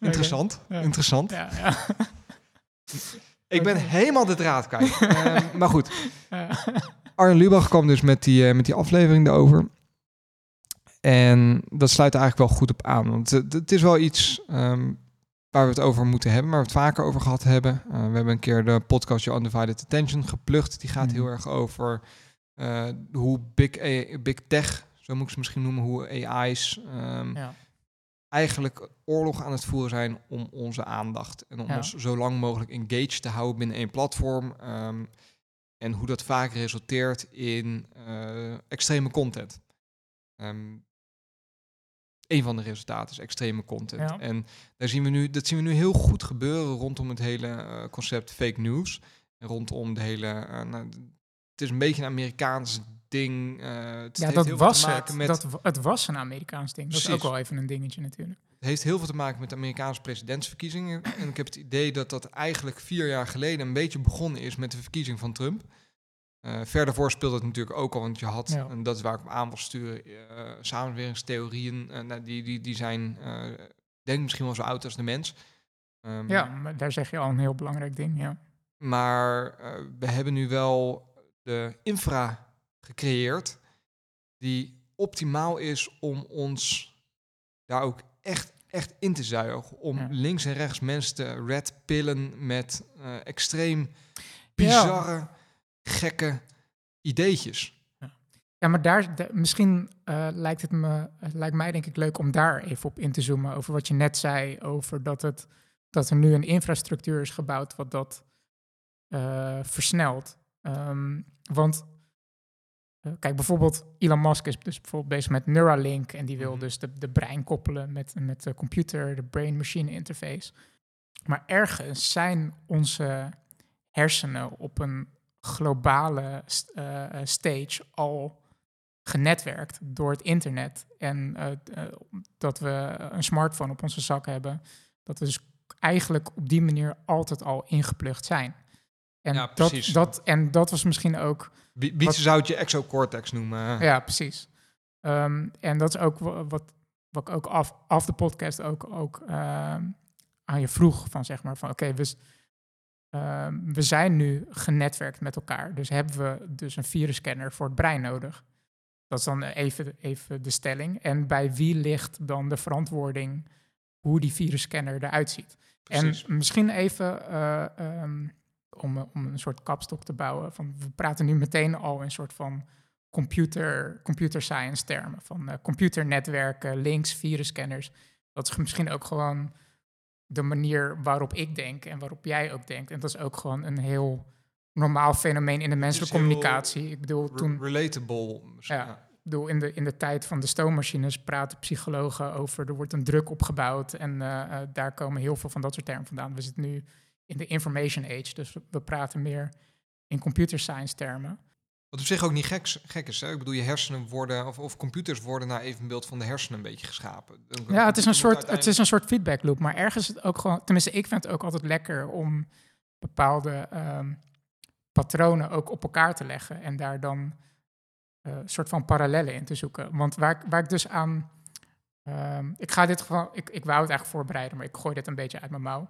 interessant. Interessant. Ja, ja. Ik ben helemaal de draad kwijt. Ehm, maar goed. Arjen Lubach kwam dus met die, eh, met die aflevering erover. En dat sluit er eigenlijk wel goed op aan. Want het, het is wel iets ehm, waar we het over moeten hebben, waar we het vaker over gehad hebben. Eh, we hebben een keer de podcast Your Undivided Attention geplucht. Die gaat Mhm. heel erg over eh, hoe big, A- big tech, zo moet ik ze misschien noemen, hoe AI's ehm, Ja. eigenlijk oorlog aan het voeren zijn om onze aandacht. En om Ja. ons zo lang mogelijk engaged te houden binnen één platform. Ehm, en hoe dat vaak resulteert in eh, extreme content. Ehm een van de resultaten is extreme content. Ja. En daar zien we nu, dat zien we nu heel goed gebeuren rondom het hele eh, concept fake news. En rondom de hele. eh, nou, het is een beetje een Amerikaans ding. eh, het Ja, dat was te maken het. met Dat, het was een Amerikaans ding. Dat is ook wel even een dingetje natuurlijk. Het heeft heel veel te maken met de Amerikaanse presidentsverkiezingen. En ik heb het idee dat dat eigenlijk vier jaar geleden een beetje begonnen is met de verkiezing van Trump. Eh verder voor speelde het natuurlijk ook al, want je had, Ja. en dat is waar ik op aan wil sturen, eh samenwerkingstheorieën, nou, die, die, die zijn, ik denk misschien wel zo oud als de mens. Ehm, Ja, maar daar zeg je al een heel belangrijk ding, ja. Maar we hebben nu wel de infra gecreëerd die optimaal is om ons daar ook echt, echt in te zuigen. Om Ja. links en rechts mensen te redpillen met eh, extreem bizarre, gekke ideetjes. Ja, maar daar, de- misschien eh, lijkt het me, het lijkt mij denk ik leuk om daar even op in te zoomen. Over wat je net zei, over dat, het, dat er nu een infrastructuur is gebouwd wat dat eh, versnelt. Ehm, want, eh, kijk, bijvoorbeeld Elon Musk is dus bijvoorbeeld bezig met Neuralink en die wil Mhm. dus de, de brein koppelen met, met de computer, de brain-machine interface. Maar ergens zijn onze hersenen op een globale eh, eh, stage al genetwerkt door het internet. En eh, dat we een smartphone op onze zak hebben. Dat we dus eigenlijk op die manier altijd al ingeplucht zijn. En, Ja, dat, dat, en dat was misschien ook Wie, wie Wat- zou het je exocortex noemen? ja, precies. Ehm, en dat is ook wa- wat, wat ik ook af, af de podcast ook, ook ehm, aan je vroeg. Van zeg maar van oké, we, ehm, we zijn nu genetwerkt met elkaar. Dus hebben we dus een virusscanner voor het brein nodig. Dat is dan even, even de stelling. En bij wie ligt dan de verantwoording hoe die virusscanner eruit ziet? Precies. En misschien even eh, ehm, om, om een soort kapstok te bouwen. Van, we praten nu meteen al in een soort van computer, computer science termen. Van eh, computernetwerken, links, virusscanners. Dat is misschien ook gewoon de manier waarop ik denk en waarop jij ook denkt. En dat is ook gewoon een heel normaal fenomeen in de menselijke communicatie. Ik bedoel, toen, relatable. misschien, Ja. ja. ik bedoel, in de, in de tijd van de stoommachines praten psychologen over er wordt een druk opgebouwd en eh, eh, daar komen heel veel van dat soort termen vandaan. We zitten nu in de information age, dus we praten meer in computer science termen. Wat op zich ook niet gek, gek is. Hè? Ik bedoel, je hersenen worden, of, of computers worden naar evenbeeld van de hersenen een beetje geschapen. Ja, het is een soort, het is een soort feedback loop, maar ergens is het ook gewoon, tenminste, ik vind het ook altijd lekker om bepaalde ehm, patronen ook op elkaar te leggen en daar dan eh, een soort van parallellen in te zoeken. Want waar, ik- waar ik dus aan, ehm, ik ga dit gewoon, ik, ik wou het eigenlijk voorbereiden, maar ik gooi dit een beetje uit mijn mouw.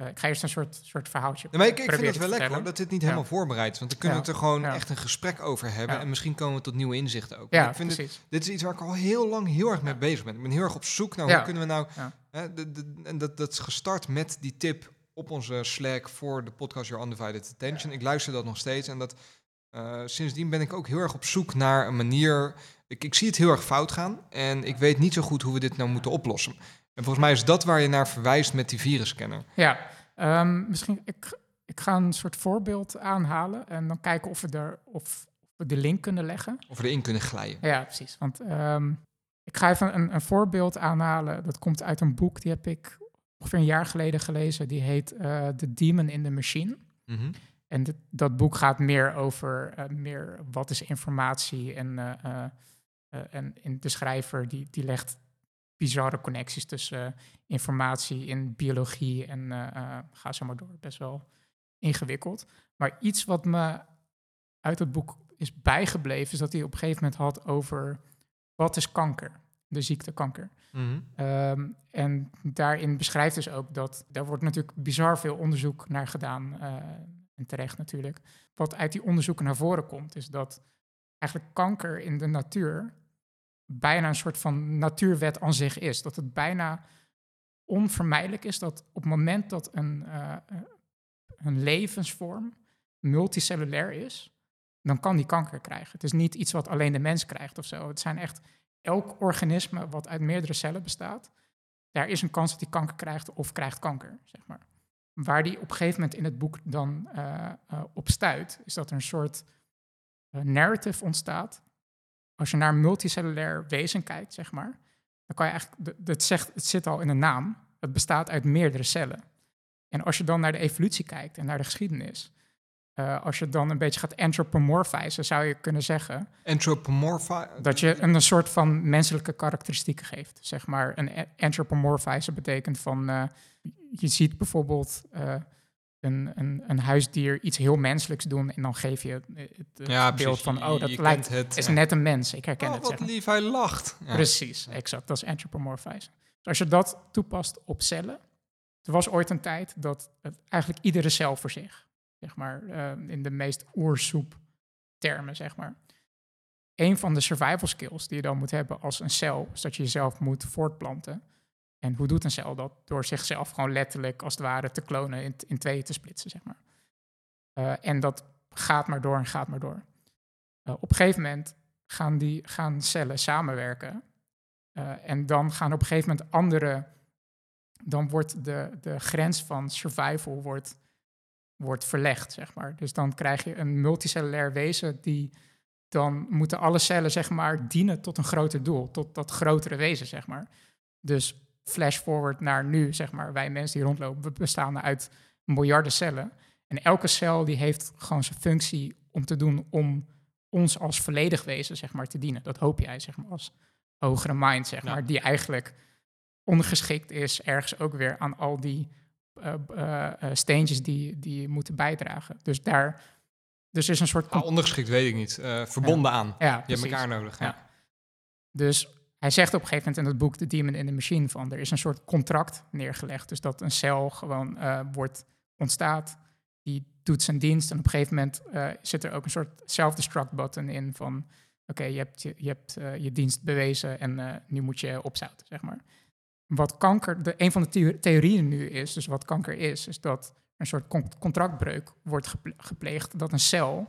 Eh, ik ga eerst een soort, soort verhaaltje Nee, maar ik, ik vind het wel lekker hoor, dat dit niet Ja. helemaal voorbereid is. Want dan kunnen we het er gewoon Ja. echt een gesprek over hebben. En misschien komen we tot nieuwe inzichten ook. Ja, ik vind het, dit is iets waar ik al heel lang heel erg mee bezig ben. Ik ben heel erg op zoek naar hoe kunnen we nou... Hè, de, de- en dat, dat is gestart met die tip op onze Slack voor de podcast Your Undivided Attention. Ik luister dat nog steeds. En dat, eh, sindsdien ben ik ook heel erg op zoek naar een manier... Ik, ik zie het heel erg fout gaan. En ik weet niet zo goed hoe we dit nou moeten oplossen. En volgens mij is dat waar je naar verwijst met die virusscanner. Ja, ehm, misschien ik, ik ga een soort voorbeeld aanhalen en dan kijken of we, er, of we de link kunnen leggen. Of we erin kunnen glijden. Ja, precies. Want ehm, ik ga even een, een voorbeeld aanhalen. Dat komt uit een boek, die heb ik ongeveer een jaar geleden gelezen. Die heet eh The Demon in the Machine. Mhm. En dit- dat boek gaat meer over eh, meer wat is informatie. En, eh, en in de schrijver die, die legt bizarre connecties tussen eh, informatie in biologie en eh, eh, ga zo maar door. Best wel ingewikkeld. Maar iets wat me uit het boek is bijgebleven, is dat hij op een gegeven moment had over wat is kanker, de ziekte kanker. Mhm. Ehm, en daarin beschrijft dus ook dat daar wordt natuurlijk bizar veel onderzoek naar gedaan. en terecht natuurlijk. Wat uit die onderzoeken naar voren komt, is dat eigenlijk kanker in de natuur bijna een soort van natuurwet aan zich is. Dat het bijna onvermijdelijk is dat op het moment dat een, eh, eh, een levensvorm multicellulair is, dan kan die kanker krijgen. Het is niet iets wat alleen de mens krijgt of zo. Het zijn echt elk organisme wat uit meerdere cellen bestaat, daar is een kans dat die kanker krijgt of krijgt kanker, zeg maar. Waar die op een gegeven moment in het boek dan eh, op stuit, is dat er een soort narrative ontstaat. Als je naar een multicellulair wezen kijkt, zeg maar, dan kan je eigenlijk, dat zegt, het zit al in de naam, het bestaat uit meerdere cellen. En als je dan naar de evolutie kijkt en naar de geschiedenis, eh, als je dan een beetje gaat anthropomorphizen, zou je kunnen zeggen dat je een, een soort van menselijke karakteristieken geeft. Zeg maar, een a- anthropomorphize betekent van, eh, je ziet bijvoorbeeld eh, een, een, een huisdier iets heel menselijks doen en dan geef je het, het Ja, beeld van, oh, dat je lijkt, het, is net een mens. Ik herken Oh, het, wat zeg maar. lief, hij lacht. Ja. Precies, exact. Dat is anthropomorphize. Dus als je dat toepast op cellen. Er was ooit een tijd dat eigenlijk iedere cel voor zich, zeg maar, eh, in de meest oersoep termen, zeg maar. Een van de survival skills die je dan moet hebben als een cel, is dat je jezelf moet voortplanten. En hoe doet een cel dat? Door zichzelf gewoon letterlijk, als het ware, te klonen, in, in tweeën te splitsen, zeg maar. Eh, en dat gaat maar door en gaat maar door. Eh, op een gegeven moment gaan, die, gaan cellen samenwerken. Eh, en dan gaan op een gegeven moment andere. Dan wordt de, de grens van survival wordt, wordt verlegd, zeg maar. Dus dan krijg je een multicellulair wezen die. Dan moeten alle cellen, zeg maar, dienen tot een groter doel, tot dat grotere wezen, zeg maar. Dus flash forward naar nu, zeg maar, wij mensen die rondlopen, we bestaan uit miljarden cellen. En elke cel die heeft gewoon zijn functie om te doen om ons als volledig wezen, zeg maar, te dienen. Dat hoop jij, zeg maar, als hogere mind, zeg Ja. maar, die eigenlijk ongeschikt is ergens ook weer aan al die eh, eh, eh, steentjes die, die moeten bijdragen. Dus daar, dus er is een soort... Ah, ondergeschikt weet ik niet. Verbonden aan. ja, Je hebt elkaar nodig. Ja. Dus hij zegt op een gegeven moment in het boek The Demon in the Machine van er is een soort contract neergelegd. Dus dat een cel gewoon eh, wordt ontstaat, die doet zijn dienst en op een gegeven moment eh, zit er ook een soort self-destruct button in van oké, je hebt, je, hebt eh, je dienst bewezen en nu moet je opzouten, zeg maar. Wat kanker, de, een van de theo- theorieën nu is, dus wat kanker is, is dat een soort con- contractbreuk wordt geple- gepleegd, dat een cel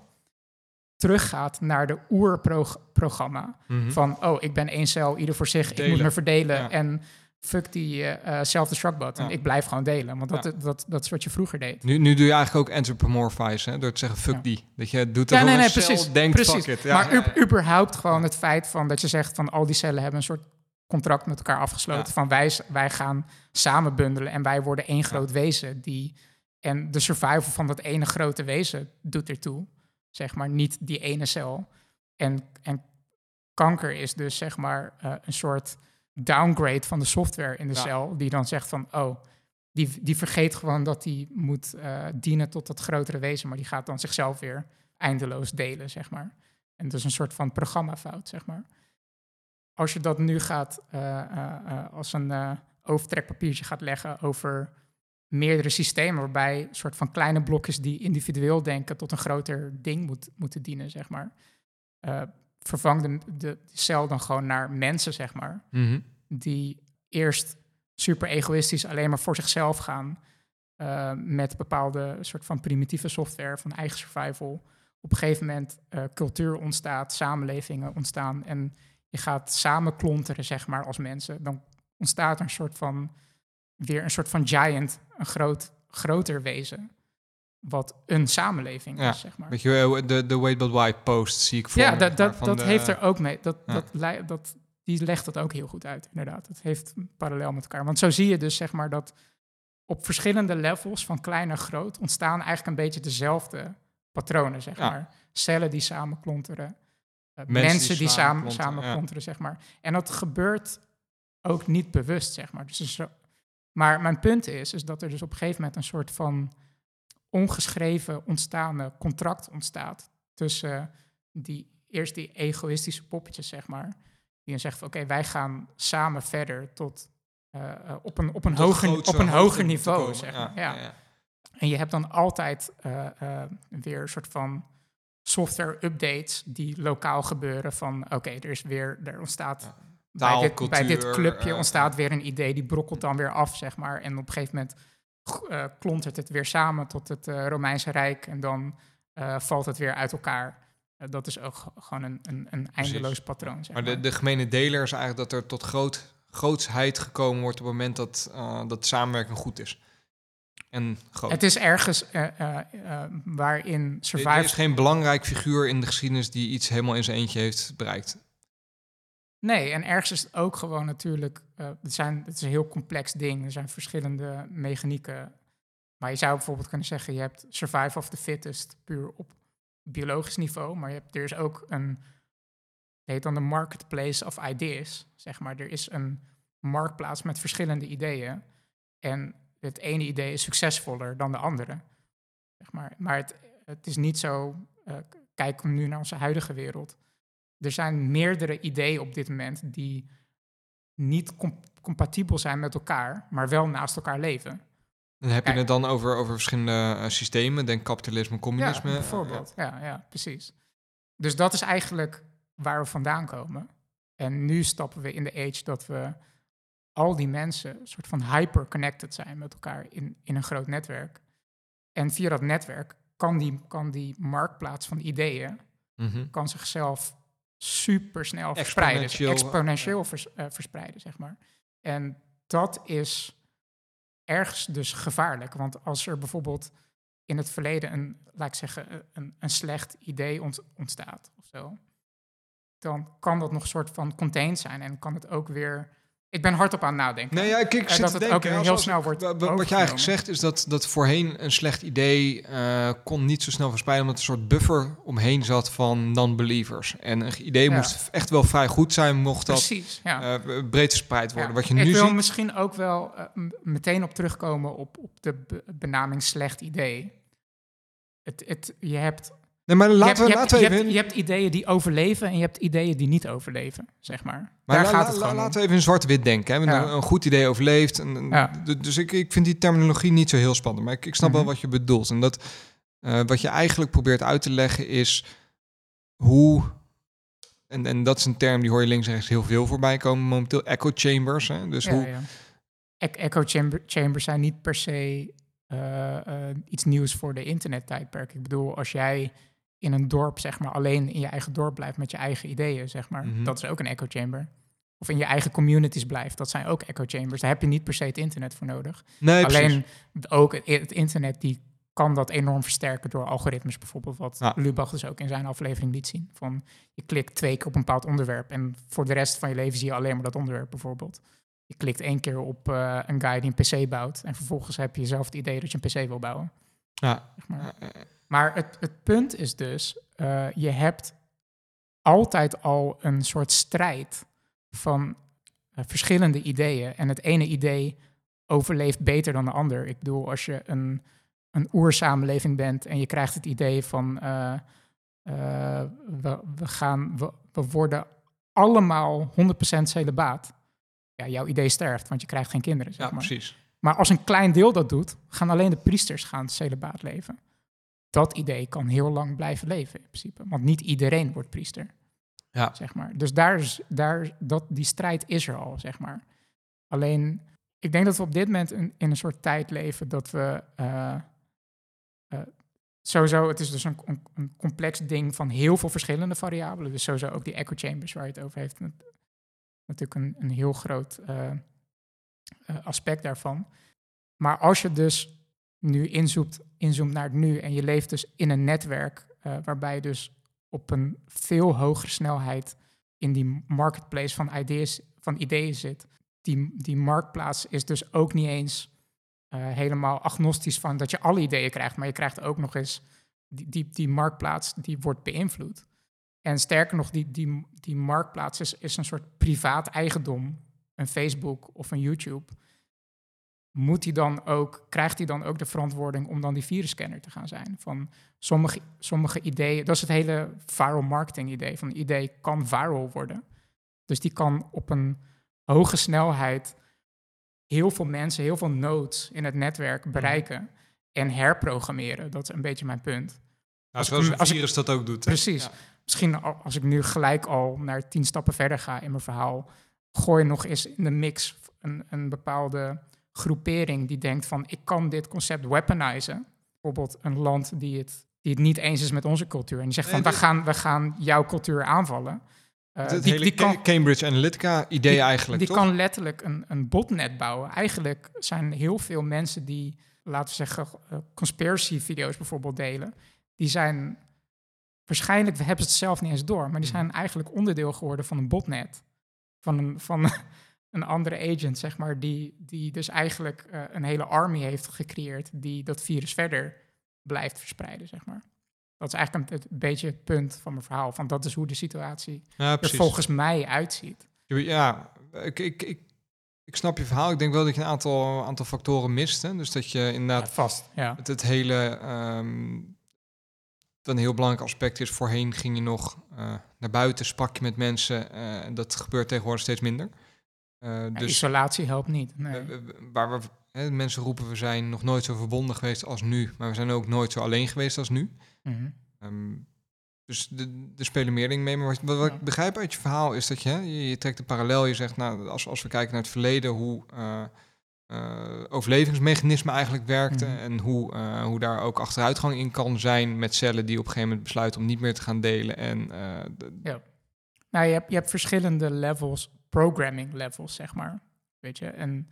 teruggaat naar de oerprogramma Mhm. van, oh, ik ben één cel, ieder voor zich, ik moet me verdelen. Ja. En fuck die eh, eh, self-destruct button. Ja. Ik blijf gewoon delen, want dat, Ja. dat, dat, is wat je vroeger deed. Nu, nu doe je eigenlijk ook anthropomorphize, hè? door te zeggen fuck die. Dat je doet Ja, dat nee, een cel, precies. denkt precies. fuck it. Ja, maar überhaupt gewoon het feit van dat je zegt van al die cellen hebben een soort contract met elkaar afgesloten. Van wij, wij gaan samen bundelen en wij worden één groot wezen. Die, en de survival van dat ene grote wezen doet ertoe. Zeg maar, niet die ene cel. En, en kanker is dus zeg maar eh, een soort downgrade van de software in de Ja. cel. Die dan zegt van, oh, die, die vergeet gewoon dat die moet eh, dienen tot dat grotere wezen. Maar die gaat dan zichzelf weer eindeloos delen, zeg maar. En dat is een soort van programmafout, zeg maar. Als je dat nu gaat eh, als een overtrekpapiertje gaat leggen over meerdere systemen, waarbij een soort van kleine blokjes die individueel denken tot een groter ding moet, moeten dienen, zeg maar. Eh, vervang de, de cel dan gewoon naar mensen, zeg maar Mhm. die eerst super egoïstisch alleen maar voor zichzelf gaan. eh, met bepaalde soort van primitieve software van eigen survival. Op een gegeven moment eh, cultuur ontstaat, samenlevingen ontstaan. En je gaat samen klonteren, zeg maar, als mensen. Dan ontstaat er een soort van weer een soort van giant, een groot, groter wezen. Wat een samenleving Ja, is, zeg maar. Weet je, eh, de, de Wait But Why post zie ik voor Ja, me, dat, dat, dat de- heeft er ook mee. Dat, Ja. dat, die legt dat ook heel goed uit, inderdaad. Het heeft parallel met elkaar. Want zo zie je dus, zeg maar, dat op verschillende levels, van klein naar groot, ontstaan eigenlijk een beetje dezelfde patronen, zeg Ja. maar. Cellen die samen klonteren, eh, Mensen mensen, die die samen samen, zeg maar. En dat gebeurt ook niet bewust, zeg maar. Dus er maar mijn punt is, is dat er dus op een gegeven moment een soort van ongeschreven ontstaande contract ontstaat tussen die eerst die egoïstische poppetjes, zeg maar, die dan zegt van oké, wij gaan samen verder tot eh, eh, op een, op een, tot hoger, op een hoger niveau, komen. zeg maar. Ja, ja. En je hebt dan altijd eh, weer een soort van software updates die lokaal gebeuren van oké, er is weer, er ontstaat Bij, dit, bij dit cultuur, clubje eh, ontstaat weer een idee, die brokkelt dan weer af, zeg maar. En op een gegeven moment eh, klontert het weer samen tot het eh, Romeinse Rijk en dan valt het weer uit elkaar. Dat is ook gewoon een, een, een eindeloos patroon, zeg Maar maar. de, de gemene deler is eigenlijk dat er tot groot, grootsheid gekomen wordt op het moment dat, dat samenwerking goed is. En groot. Het is ergens waarin Er- Er is geen belangrijk figuur in de geschiedenis die iets helemaal in zijn eentje heeft bereikt. Nee, en ergens is het ook gewoon natuurlijk... eh, het, zijn, het is een heel complex ding. Er zijn verschillende mechanieken. Maar je zou bijvoorbeeld kunnen zeggen... je hebt survival of the fittest puur op biologisch niveau. Maar je hebt, er is ook een... Heet dan de marketplace of ideas. Zeg maar, er is een marktplaats met verschillende ideeën. En het ene idee is succesvoller dan de andere. Zeg maar maar het, het is niet zo... k- kijk nu naar onze huidige wereld er zijn meerdere ideeën op dit moment die niet com- compatibel zijn met elkaar, maar wel naast elkaar leven. Dan heb je het dan over, over verschillende eh, systemen. Denk kapitalisme, communisme. Ja, bijvoorbeeld. Ja, ja, precies. Dus dat is eigenlijk waar we vandaan komen. En nu stappen we in de age dat we al die mensen een soort van hyper-connected zijn met elkaar in, in een groot netwerk. En via dat netwerk kan die, kan die marktplaats van ideeën mhm. kan zichzelf super snel verspreiden. Exponentieel, exponentieel vers- eh, verspreiden, zeg maar. En dat is ergens dus gevaarlijk. Want als er bijvoorbeeld in het verleden een, laat ik zeggen, eh, een, een slecht idee ont- ontstaat of zo, dan kan dat nog een soort van contained zijn en kan het ook weer. Ik ben hardop aan het nadenken. Nee, ja, ik, ik Eh, zit dat te het denken, ook heel als- snel wordt wa- wa- Wat je eigenlijk zegt is dat, dat voorheen een slecht idee eh, kon niet zo snel verspreiden... omdat er een soort buffer omheen zat van non-believers. En een idee Ja. moest echt wel vrij goed zijn... mocht dat ja. eh, breed verspreid worden. Wat je ik nu wil ziet... misschien ook wel meteen op terugkomen op, op de be- benaming slecht idee. Het, het, je hebt, Nee, maar je, hebt, laten we, je, hebt, laten we je, even... hebt, je hebt ideeën die overleven en je hebt ideeën die niet overleven, zeg maar. Maar Daar la- gaat het la- laten we even in zwart-wit denken. Hè? Ja. Een, een goed idee overleeft. En, Ja. Dus ik, ik vind die terminologie niet zo heel spannend. Maar ik, ik snap wel Mhm. wat je bedoelt. En dat, eh, wat je eigenlijk probeert uit te leggen is hoe... En, en dat is een term die hoor je links en rechts heel veel voorbij komen momenteel. Echo chambers. Hè? Dus Ja, hoe. E- echo chamber, chambers zijn niet per se eh, eh, iets nieuws voor de internettijdperk. Ik bedoel, als jij in een dorp, zeg maar, alleen in je eigen dorp blijft met je eigen ideeën, zeg maar, Mhm. dat is ook een echo chamber. of in je eigen communities blijft. Dat zijn ook echo chambers. Daar heb je niet per se het internet voor nodig. Nee, precies. Alleen ook het, internet die kan dat enorm versterken door algoritmes bijvoorbeeld, wat Ja. Lubach dus ook in zijn aflevering liet zien. Van je klikt twee keer op een bepaald onderwerp en voor de rest van je leven zie je alleen maar dat onderwerp bijvoorbeeld. Je klikt één keer op eh, een guy die een PC bouwt en vervolgens heb je zelf het idee dat je een PC wil bouwen. Ja. Zeg maar. Maar het, het punt is dus, eh, je hebt altijd al een soort strijd van eh, verschillende ideeën. En het ene idee overleeft beter dan de ander. Ik bedoel, als je een, een oersamenleving bent en je krijgt het idee van eh, we, we, gaan, we, we worden allemaal 100% celibaat. Ja, jouw idee sterft, want je krijgt geen kinderen. Zeg ja, maar. precies. Maar als een klein deel dat doet, gaan alleen de priesters gaan celibaat leven. Dat idee kan heel lang blijven leven in principe. Want niet iedereen wordt priester. Ja. Zeg maar. Dus daar is, daar, dat, die strijd is er al, zeg maar. Alleen, ik denk dat we op dit moment in, in een soort tijd leven dat we... eh, eh, sowieso, het is dus een, een, een complex ding van heel veel verschillende variabelen. Dus sowieso ook die echo chambers waar je het over heeft. nat- Natuurlijk een, een heel groot eh, aspect daarvan. Maar als je dus nu inzoomt, inzoomt naar het nu en je leeft dus in een netwerk eh, waarbij je dus op een veel hogere snelheid in die marketplace van, ideas, van ideeën zit. Die, die marktplaats is dus ook niet eens eh, helemaal agnostisch van dat je alle ideeën krijgt, maar je krijgt ook nog eens die, die, die marktplaats die wordt beïnvloed. En sterker nog, die, die, die marktplaats is, is een soort privaat eigendom, een Facebook of een YouTube. Moet hij dan ook, krijgt hij dan ook de verantwoording om dan die virusscanner te gaan zijn? Van sommige, sommige ideeën, dat is het hele viral marketing idee. Van een idee kan viral worden. Dus die kan op een hoge snelheid heel veel mensen, heel veel nodes in het netwerk bereiken en herprogrammeren. Dat is een beetje mijn punt. Ik zoals een ik- virus dat ook doet. Precies. Ja. Misschien al- als ik nu gelijk al naar tien stappen verder ga in mijn verhaal, gooi nog eens in de mix een, een bepaalde groepering die denkt van ik kan dit concept weaponizen. Bijvoorbeeld een land die het, die het niet eens is met onze cultuur. En die zegt Nee, van we gaan, we gaan jouw cultuur aanvallen. Eh, Het die, hele die kan, Ca- Cambridge Analytica idee die- eigenlijk, die toch? kan letterlijk een, een botnet bouwen. Eigenlijk zijn heel veel mensen die, laten we zeggen, eh, conspiracy video's bijvoorbeeld delen, die zijn waarschijnlijk, we hebben het zelf niet eens door, maar die Mhm. zijn eigenlijk onderdeel geworden van een botnet. Van een, van een andere agent, zeg maar, die, die dus eigenlijk eh, een hele army heeft gecreëerd die dat virus verder blijft verspreiden, zeg maar. Dat is eigenlijk een, beetje het punt van mijn verhaal. Van dat is hoe de situatie Ja, er volgens mij uitziet. Ja, ik, ik, ik, ik snap je verhaal. Ik denk wel dat je een aantal, aantal factoren mist. Hè? Dus dat je Ja, inderdaad vast, ja. het, het hele... wat een heel belangrijk aspect is. Voorheen ging je nog eh, naar buiten, sprak je met mensen. eh, en dat gebeurt tegenwoordig steeds minder. Eh, Ja, dus isolatie helpt niet. Nee. waar we, hè, mensen roepen, we zijn nog nooit zo verbonden geweest als nu. Maar we zijn ook nooit zo alleen geweest als nu. Mhm. Ehm, dus de- er spelen meer dingen mee. Maar wat, wat, Ja. ik begrijp uit je verhaal is dat je, hè, je, je trekt een parallel. Je zegt, nou, als, als we kijken naar het verleden, hoe eh, eh, overlevingsmechanismen eigenlijk werkten. Mhm. En hoe, hoe daar ook achteruitgang in kan zijn met cellen die op een gegeven moment besluiten om niet meer te gaan delen. En de- Nou, je hebt, je hebt verschillende levels, programming levels, zeg maar. Weet je, en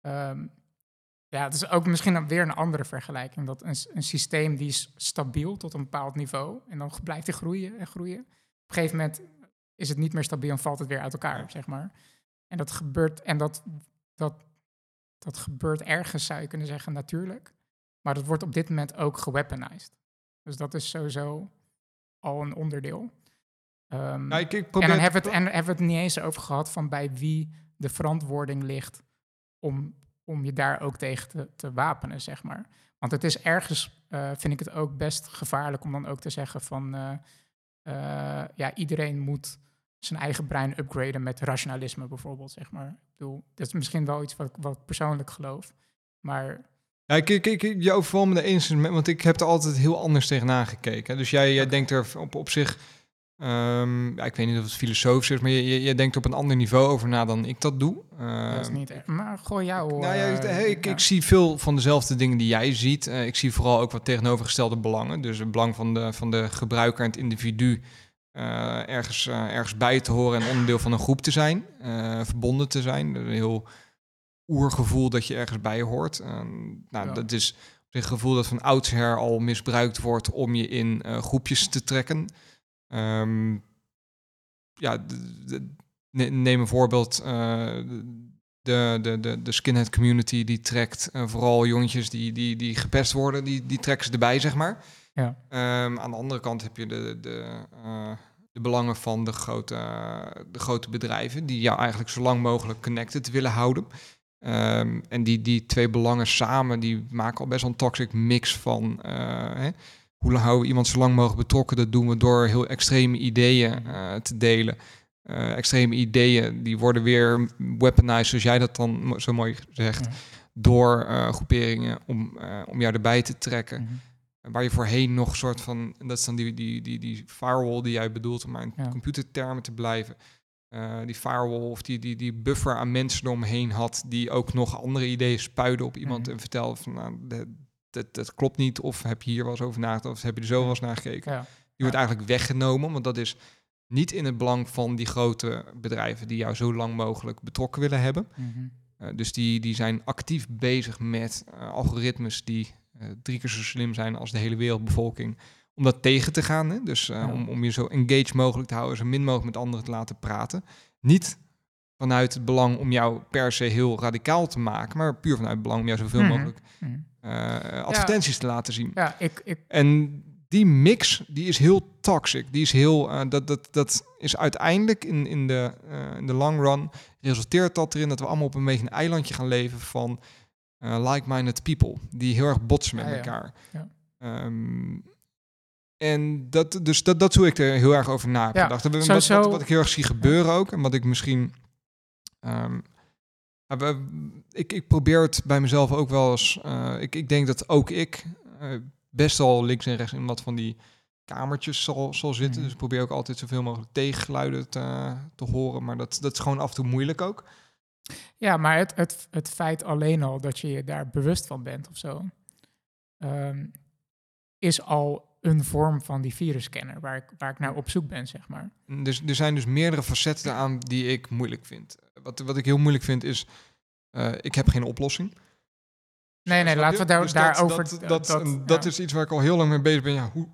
ehm, ja, het is ook misschien weer een andere vergelijking. Dat een, een systeem die is stabiel tot een bepaald niveau en dan blijft hij groeien en groeien. Op een gegeven moment is het niet meer stabiel en valt het weer uit elkaar, zeg maar. En dat gebeurt, en dat, dat, dat gebeurt ergens, zou je kunnen zeggen, natuurlijk. Maar dat wordt op dit moment ook geweaponized. Dus dat is sowieso al een onderdeel. Ehm, nou, ik, ik en dan hebben we, het, en hebben we het niet eens over gehad van bij wie de verantwoording ligt om, om je daar ook tegen te, te wapenen, zeg maar. Want het is ergens, eh, vind ik het ook best gevaarlijk om dan ook te zeggen van, eh, eh, ja, iedereen moet zijn eigen brein upgraden met rationalisme bijvoorbeeld, zeg maar. Ik bedoel, dat is misschien wel iets wat, wat ik persoonlijk geloof, maar Ja, ik, ik, ik, je overvalt me er eens, want ik heb er altijd heel anders tegenaan gekeken. Dus jij, jij denkt er op, op zich, ehm, ja, ik weet niet of het filosofisch is, maar je, je, je denkt op een ander niveau over na dan ik dat doe. dat is Ehm, niet echt. Maar gooi jou... Nou ja, eh, ik- hey, ik, ja. ik zie veel van dezelfde dingen die jij ziet. Eh, ik zie vooral ook wat tegenovergestelde belangen. Dus het belang van de, van de gebruiker en het individu eh, ergens, ergens bij te horen en onderdeel van een groep te zijn, verbonden te zijn. Een heel oergevoel dat je ergens bij hoort. Nou, Ja. dat is een gevoel dat van oudsher al misbruikt wordt om je in groepjes te trekken. Ehm, ja, neem een voorbeeld. eh, de, de, de, de skinhead community die trekt eh, vooral jongetjes die, die, die gepest worden, die, die trekken ze erbij, zeg maar. Ja. Ehm, aan de andere kant heb je de, de, eh, de belangen van de grote, de grote bedrijven, die jou eigenlijk zo lang mogelijk connected willen houden. Ehm, en die, die twee belangen samen, die maken al best wel een toxic mix van eh, hè, hoe houden we iemand zo lang mogelijk betrokken. Dat doen we door heel extreme ideeën eh, te delen. Eh, extreme ideeën, die worden weer weaponized, zoals jij dat dan zo mooi zegt, Ja. door eh, groeperingen om, om jou erbij te trekken. Mhm. Waar je voorheen nog een soort van, dat is dan die, die, die, die firewall die jij bedoelt, om maar in Ja. computertermen te blijven. Die firewall of die, die, die buffer aan mensen eromheen had, die ook nog andere ideeën spuiden op iemand Mhm. en vertelde van, nou, dat, dat, dat klopt niet, of heb je hier wel eens over nagedacht, of heb je er zo wel eens naar gekeken. Ja. Die wordt eigenlijk weggenomen, want dat is niet in het belang van die grote bedrijven die jou zo lang mogelijk betrokken willen hebben. Mhm. Eh, dus die, die zijn actief bezig met eh, algoritmes die eh, drie keer zo slim zijn als de hele wereldbevolking. Om dat tegen te gaan. Hè? Dus Ja. om, om je zo engaged mogelijk te houden, zo min mogelijk met anderen te laten praten. Niet vanuit het belang om jou per se heel radicaal te maken, maar puur vanuit het belang om jou zoveel Mhm. mogelijk Mhm. Eh, advertenties te laten zien. Ja, ik, ik, En die mix, die is heel toxic. Die is heel, eh, dat, dat, dat is uiteindelijk in, in, de, eh, in de long run, resulteert dat erin dat we allemaal op een beetje een eilandje gaan leven van like-minded people, die heel erg botsen met Ja, elkaar. Ja. Ehm, en dat, dus dat, dat hoe ik er heel erg over na heb Ja, gedacht. Wat, wat, wat ik heel erg zie gebeuren ook, en wat ik misschien... ehm, we- ik, ik probeer het bij mezelf ook wel eens... eh, ik, ik denk dat ook ik eh, best al links en rechts in wat van die kamertjes zal, zal zitten. Mhm. Dus ik probeer ook altijd zoveel mogelijk tegengeluiden te, te horen. Maar dat, dat is gewoon af en toe moeilijk ook. Ja, maar het, het, het feit alleen al dat je je daar bewust van bent of zo, ehm, is al een vorm van die virusscanner waar ik, waar ik naar op zoek ben, zeg maar. Dus er zijn dus meerdere facetten aan die ik moeilijk vind. Wat, wat ik heel moeilijk vind is, eh, ik heb geen oplossing. Nee, nee, laten je? we daar, Dus dat- daarover... Dat, dat, is iets waar ik al heel lang mee bezig ben. Ja, hoe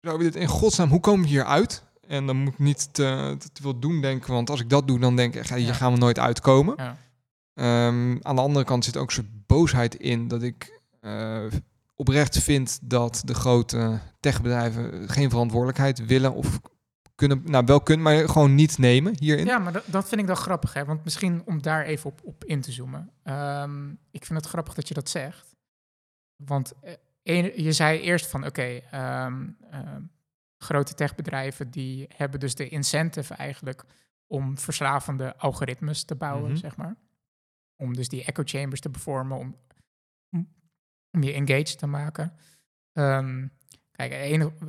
zou we dit in godsnaam, hoe komen we hier uit? En dan moet ik niet te, veel doen denken, want als ik dat doe, dan denk ik, ja, hier Ja. gaan we nooit uitkomen. Ja. Ehm, aan de andere kant zit ook soort boosheid in dat ik eh, oprecht vind dat de grote techbedrijven geen verantwoordelijkheid willen of kunnen, nou wel kunnen, maar gewoon niet nemen hierin. Ja, maar dat, dat vind ik dan grappig, hè? Want misschien om daar even op, op in te zoomen. Ehm, ik vind het grappig dat je dat zegt. Want eh, je zei eerst van, oké, ehm, ehm, grote techbedrijven die hebben dus de incentive eigenlijk om verslavende algoritmes te bouwen, Mhm. zeg maar. Om dus die echo chambers te bevormen, om, om, je engaged te maken. Ehm, kijk,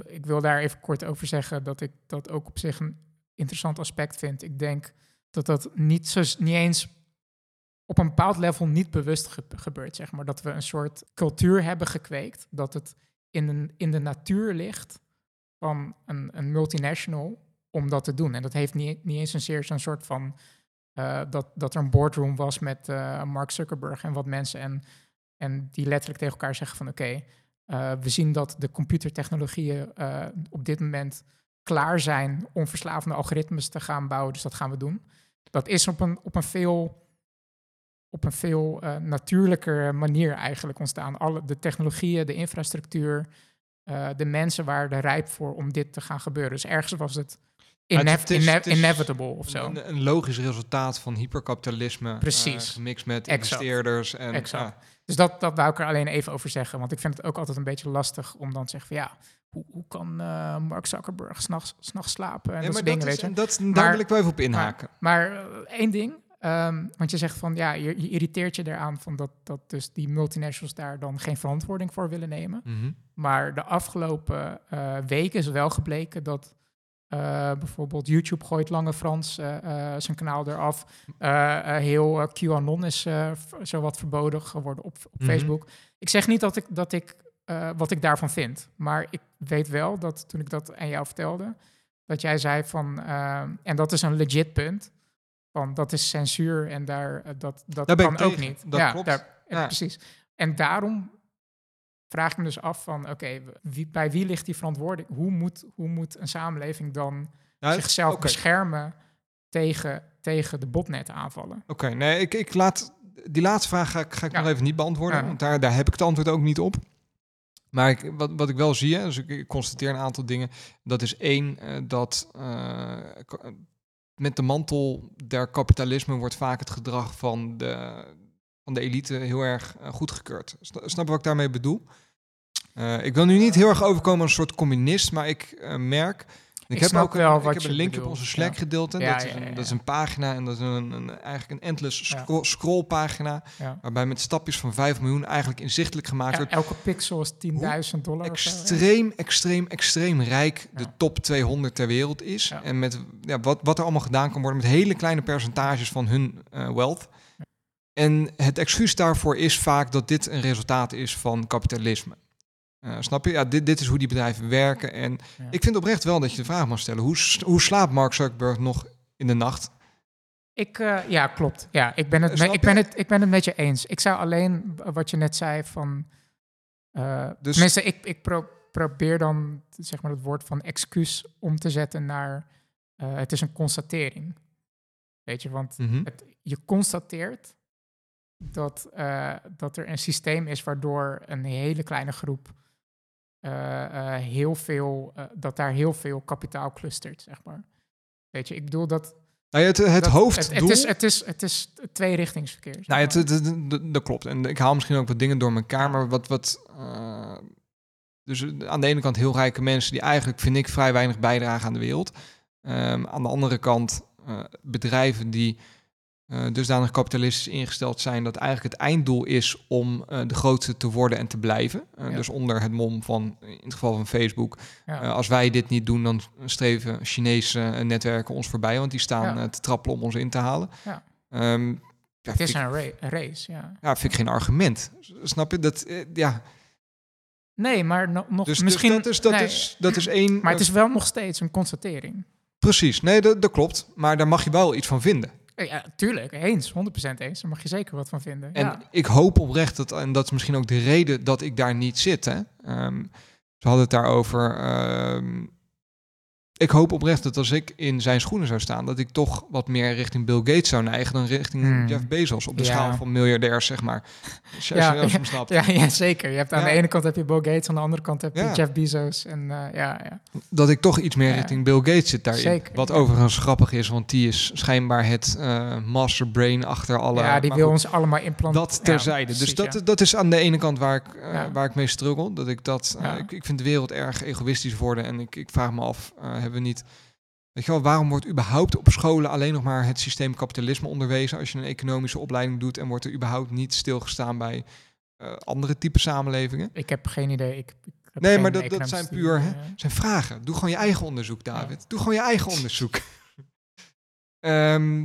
ik wil daar even kort over zeggen dat ik dat ook op zich een interessant aspect vind. Ik denk dat dat niet, zo, niet eens op een bepaald level niet bewust ge- gebeurt, zeg maar. Dat we een soort cultuur hebben gekweekt, dat het in, een, in de natuur ligt van een, een multinational om dat te doen. En dat heeft niet, niet eens een zeer zo'n soort van... eh, dat, dat er een boardroom was met eh, Mark Zuckerberg en wat mensen... En, en die letterlijk tegen elkaar zeggen van... oké, eh, we zien dat de computertechnologieën eh, op dit moment klaar zijn om verslavende algoritmes te gaan bouwen. Dus dat gaan we doen. Dat is op een, op een veel, op een veel eh, natuurlijker manier eigenlijk ontstaan. Alle, de technologieën, de infrastructuur, de mensen waren er rijp voor om dit te gaan gebeuren. Dus ergens was het, is- is inevitable of zo. Een, een logisch resultaat van hyperkapitalisme. Precies. gemixt met Exact. investeerders. En, Exact. ja. Dus dat, dat wou ik er alleen even over zeggen. Want ik vind het ook altijd een beetje lastig om dan te zeggen van ja, hoe, hoe kan eh, Mark Zuckerberg s'nachts nachts slapen en Ja, dat maar soort dingen, dat weet is, je. en dat, daar Maar- wil ik wel even op inhaken. Maar eh, één ding, ehm, want je zegt van ja, je, je irriteert je eraan van dat, dat dus die multinationals daar dan geen verantwoording voor willen nemen. Mhm. Maar de afgelopen eh, weken is wel gebleken dat eh, bijvoorbeeld YouTube gooit Lange Frans eh, eh, zijn kanaal eraf. Heel QAnon is zowat verboden geworden op, op Mhm. Facebook. Ik zeg niet dat ik, dat ik wat ik daarvan vind. Maar ik weet wel dat toen ik dat aan jou vertelde, dat jij zei van, en dat is een legit punt, van dat is censuur en daar, dat, dat Daar kan ook tegen. niet. Dat ja, klopt. Daar, Ja. precies. En daarom vraag ik me dus af van, oké, wie, bij wie ligt die verantwoording? Hoe moet, hoe moet een samenleving dan Ja, zichzelf beschermen tegen, tegen de botnet aanvallen? Oké, nee, ik, ik laat die laatste vraag ga ik, ga ik Ja. nog even niet beantwoorden, Ja. want daar, daar heb ik het antwoord ook niet op. Maar ik, wat, wat ik wel zie, dus ik, constateer een aantal dingen. Dat is één, eh, dat eh, met de mantel der kapitalisme wordt vaak het gedrag van de, van de elite heel erg eh, goedgekeurd. Sna- Snap je wat ik daarmee bedoel? Eh, ik wil nu niet heel erg overkomen als een soort communist, maar ik eh, merk... Ik, Ik heb ook een, wel ik wat heb je een bedoelt, op onze Slack ja. gedeelte. Ja, dat, is een, dat is een pagina en dat is een, een, eigenlijk een endless scroll, scrollpagina. Waarbij met stapjes van 5 miljoen eigenlijk inzichtelijk gemaakt wordt. elke pixel is 10.000 dollar. Extreem, extreem, extreem rijk de top 200 ter wereld is. En met ja, wat, wat er allemaal gedaan kan worden met hele kleine percentages van hun eh, wealth. En het excuus daarvoor is vaak dat dit een resultaat is van kapitalisme. Eh, snap je? Ja, dit, dit is hoe die bedrijven werken. En Ja. ik vind oprecht wel dat je de vraag mag stellen: hoe, hoe slaapt Mark Zuckerberg nog in de nacht? Ik, eh, ja, klopt. Ja, ik ben, het me- Snap ik, ben het, ik ben het met je eens. Ik zou alleen wat je net zei van. eh Dus- tenminste, ik, ik pro- probeer dan zeg maar het woord van excuus om te zetten naar. eh, het is een constatering. Weet je, want Mhm. het, je constateert dat, eh, dat er een systeem is waardoor een hele kleine groep. eh, eh, heel veel, dat daar heel veel kapitaal clustert, zeg maar. Weet je, ik bedoel dat Nou ja, het, het dat- hoofddoel. Het, het, is, het, is, het is tweerichtingsverkeer. Nou, ja, het, dat klopt. En ik haal misschien ook wat dingen door elkaar, maar wat. wat dus aan de ene kant heel rijke mensen die eigenlijk, vind ik, vrij weinig bijdragen aan de wereld. Ehm, aan de andere kant bedrijven die eh, dusdanig kapitalistisch ingesteld zijn dat eigenlijk het einddoel is om eh, de grootste te worden en te blijven. Eh, Ja. Dus onder het mom van, in het geval van Facebook, ja. als wij dit niet doen, dan streven Chinese netwerken ons voorbij, want die staan Ja. te trappelen om ons in te halen. Ja. Ja, het is ik- een, ra- een race, ja. ja, vind ik geen argument. Snap je? Dat, ja. Nee, maar no- nog Dus, misschien... dus dat, is, dat, nee, is, dat is één... Maar het is wel nog steeds een constatering. Precies, nee, dat, dat klopt. Maar daar mag je wel iets van vinden. Eh, Ja, tuurlijk, eens, 100% eens. Daar mag je zeker wat van vinden. En ja. ik hoop oprecht, dat, en dat is misschien ook de reden dat ik daar niet zit. Hè. Ehm, ze hadden het daarover... ehm, ik hoop oprecht dat als ik in zijn schoenen zou staan... dat ik toch wat meer richting Bill Gates zou neigen... dan richting Hmm. Jeff Bezos. Op de Ja. schaal van miljardairs, zeg maar. Als je, Ja, als je hem snapt. Ja, ja, zeker. Je hebt aan de ene kant heb je Bill Gates, aan de andere kant heb je. Jeff Bezos. En eh, ja, ja. dat ik toch iets meer richting Bill Gates zit daarin. Zeker, Wat overigens grappig is, want die is schijnbaar het eh masterbrain achter alle... ja, die wil goed, ons allemaal implanteren. Dat terzijde. dus dat, dat is aan de ene kant waar ik, eh, waar ik mee struggle. Dat ik dat... ik, ik vind de wereld erg egoïstisch worden. En ik, ik vraag me af, hebben we niet... Weet je wel, waarom wordt überhaupt op scholen alleen nog maar het systeem kapitalisme onderwezen als je een economische opleiding doet en wordt er überhaupt niet stilgestaan bij eh, andere type samenlevingen? Ik heb geen idee. Ik, ik heb Nee, geen maar dat- dat zijn puur, hè, eh. Zijn vragen. Doe gewoon je eigen onderzoek, David. Ja. Doe gewoon je eigen onderzoek. Ehm,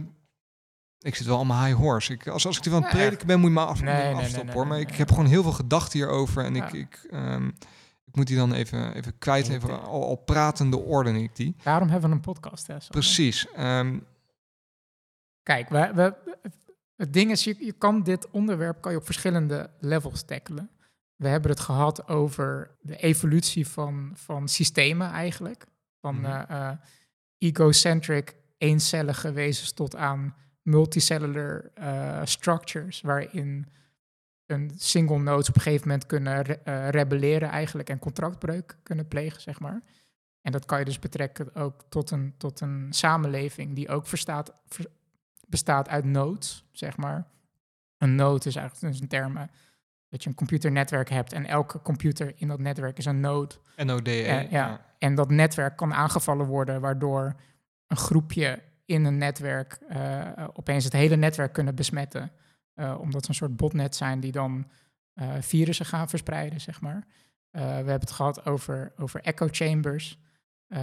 ik zit wel allemaal high horse. Ik, als, als ik er van het prediken ben, moet je me af, Nee, afstoppen, nee, hoor. Maar ik heb gewoon heel veel gedachten hierover. En ik, Ja. ik, ehm, ik moet die dan even, even kwijt. Even, al, al pratende orden ik die. Daarom hebben we een podcast. Hè. Precies. Ehm, Kijk, we, we, het ding is, je, je kan dit onderwerp kan je op verschillende levels tackelen. We hebben het gehad over de evolutie van, van systemen eigenlijk. Van eh, egocentric, eencellige wezens tot aan multicellular eh, structures, waarin een single nodes op een gegeven moment kunnen re- eh, rebelleren eigenlijk en contractbreuk kunnen plegen, zeg maar. En dat kan je dus betrekken ook tot een, tot een samenleving die ook verstaat, ver- bestaat uit nodes, zeg maar. Een node is eigenlijk dus een term eh, dat je een computernetwerk hebt en elke computer in dat netwerk is een node. NODE. Ja, ja. En dat netwerk kan aangevallen worden, waardoor een groepje in een netwerk eh, opeens het hele netwerk kunnen besmetten. Eh, omdat ze een soort botnet zijn die dan eh, virussen gaan verspreiden, zeg maar. Eh, we hebben het gehad over, over echo chambers. We,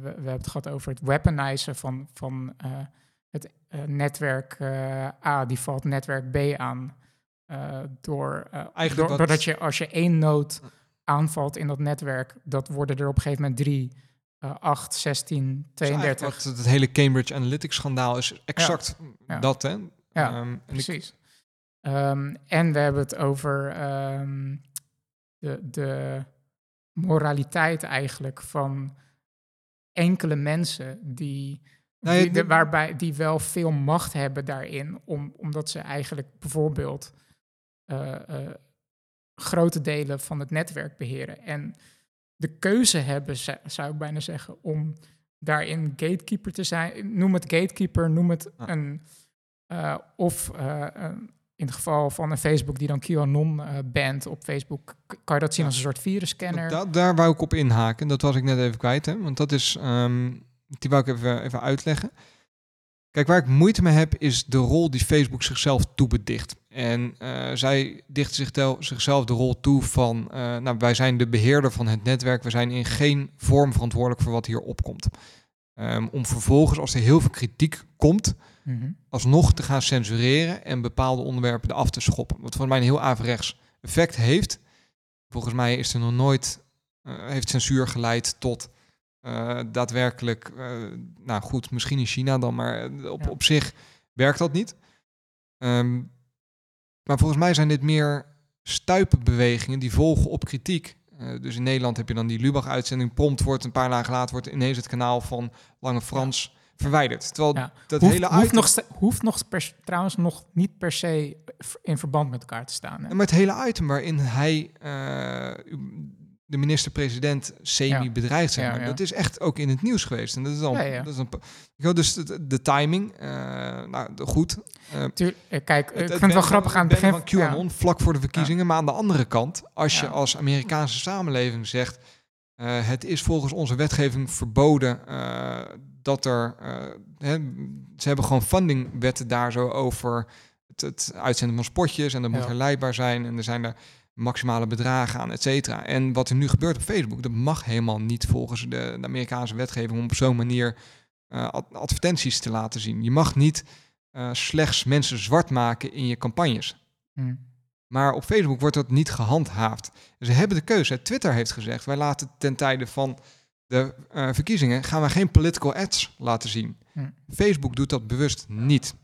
we hebben het gehad over het weaponizen van, van het netwerk A, die valt netwerk B aan. door, Eigenlijk door- doordat je als je één node aanvalt in dat netwerk, dat worden er op een gegeven moment drie eh 8, 16, Dus eigenlijk 32. Wat het hele Cambridge Analytics schandaal is exact Ja. dat, hè? Ja, Ehm, en ik- Precies. Ehm, en we hebben het over ehm, de, de moraliteit eigenlijk van enkele mensen die, Nou die, de- waarbij, die wel veel macht hebben daarin, om, omdat ze eigenlijk bijvoorbeeld eh, eh, grote delen van het netwerk beheren. En de keuze hebben, zou ik bijna zeggen, om daarin gatekeeper te zijn. Noem het gatekeeper, noem het een... eh, of eh, in het geval van een Facebook die dan QAnon eh band op Facebook, kan je dat zien als een soort virusscanner. Da- daar wou ik op inhaken. Dat was ik net even kwijt, hè? Want dat is, ehm, die wou ik even, even uitleggen. Kijk, waar ik moeite mee heb, is de rol die Facebook zichzelf toebedicht. En zij dichten zichzelf, zichzelf de rol toe van, nou, wij zijn de beheerder van het netwerk. We zijn in geen vorm verantwoordelijk voor wat hier opkomt. Ehm, om vervolgens, als er heel veel kritiek komt, Mhm. alsnog te gaan censureren en bepaalde onderwerpen eraf te schoppen. Wat voor mij een heel averechts effect heeft. Volgens mij is er nog nooit, eh, heeft censuur geleid tot eh, daadwerkelijk, eh, nou goed, misschien in China dan, maar op, Ja. op zich werkt dat niet. Ehm, maar volgens mij zijn dit meer stuipenbewegingen die volgen op kritiek. Dus in Nederland heb je dan die Lubach-uitzending. Prompt wordt een paar dagen later wordt ineens het kanaal van Lange Frans verwijderd. Terwijl Ja. dat hoeft, hele hoeft, item- nog, ste- hoeft nog per- trouwens nog niet per se in verband met elkaar te staan. Hè? Het hele item waarin hij eh, de minister-president semi Ja. bedreigt, zeg Ja, maar, ja. dat is echt ook in het nieuws geweest. En dat is dan. Dat is dan ik wil dus de, de timing, eh, nou goed. Eh, Tuur- eh, kijk, ik het- vind het wel grappig aan het begin. van QAnon vlak voor de verkiezingen, maar aan de andere kant, als je als Amerikaanse samenleving zegt, het is volgens onze wetgeving verboden dat er, eh, hè, ze hebben gewoon fundingwetten daar zo over het, het uitzenden van spotjes en dat moet herleidbaar zijn en er zijn er maximale bedragen aan, et cetera. En wat er nu gebeurt op Facebook, dat mag helemaal niet volgens de, de Amerikaanse wetgeving om op zo'n manier eh, ad- advertenties te laten zien. Je mag niet eh, slechts mensen zwart maken in je campagnes. Hm. Maar op Facebook wordt dat niet gehandhaafd. Ze hebben de keuze. Twitter heeft gezegd, wij laten ten tijde van de eh, verkiezingen, gaan we geen political ads laten zien. Hm. Facebook doet dat bewust niet.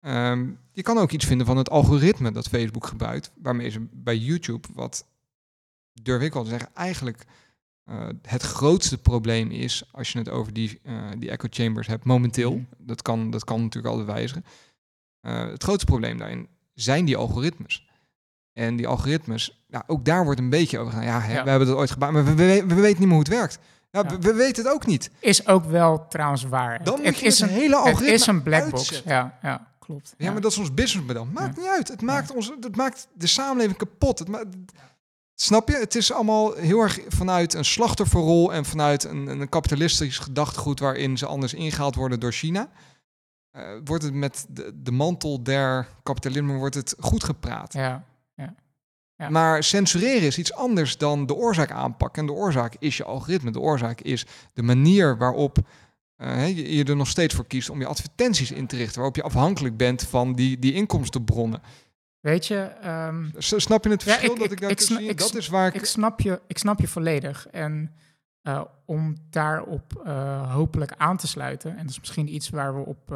Ehm, je kan ook iets vinden van het algoritme dat Facebook gebruikt, waarmee ze bij YouTube, wat durf ik wel te zeggen, eigenlijk eh, het grootste probleem is, als je het over die, eh, die echo chambers hebt, momenteel, Mhm. dat, kan, dat kan natuurlijk altijd wijzigen. Het grootste probleem daarin zijn die algoritmes. En die algoritmes, nou, ook daar wordt een beetje over gedaan. Ja, hè, Ja. we hebben dat ooit gebouwd, maar we, we, we weten niet meer hoe het werkt. Ja, Ja. We, we weten het ook niet. Is ook wel trouwens waar. Dan het, moet het je is het een, hele het algoritme is een black box. uitzetten. Ja, ja, klopt. Ja, maar dat is ons businessmodel. Maakt niet uit. Het maakt, ons, het maakt de samenleving kapot. Het snap je? Het is allemaal heel erg vanuit een slachtofferrol en vanuit een, een kapitalistisch gedachtegoed waarin ze anders ingehaald worden door China. Eh, wordt het met de, de mantel der kapitalisme wordt het goed gepraat. Ja, Ja. Maar censureren is iets anders dan de oorzaak aanpakken. En de oorzaak is je algoritme. De oorzaak is de manier waarop eh, je, je er nog steeds voor kiest om je advertenties in te richten. Waarop je afhankelijk bent van die, die inkomstenbronnen. weet je, ehm, Snap je het Ja, verschil ik- dat ik- ik daar ik zie? ik Dat is waar ik... ik, snap je, ik snap je volledig. En eh, om daarop eh, hopelijk aan te sluiten, en dat is misschien iets waar we op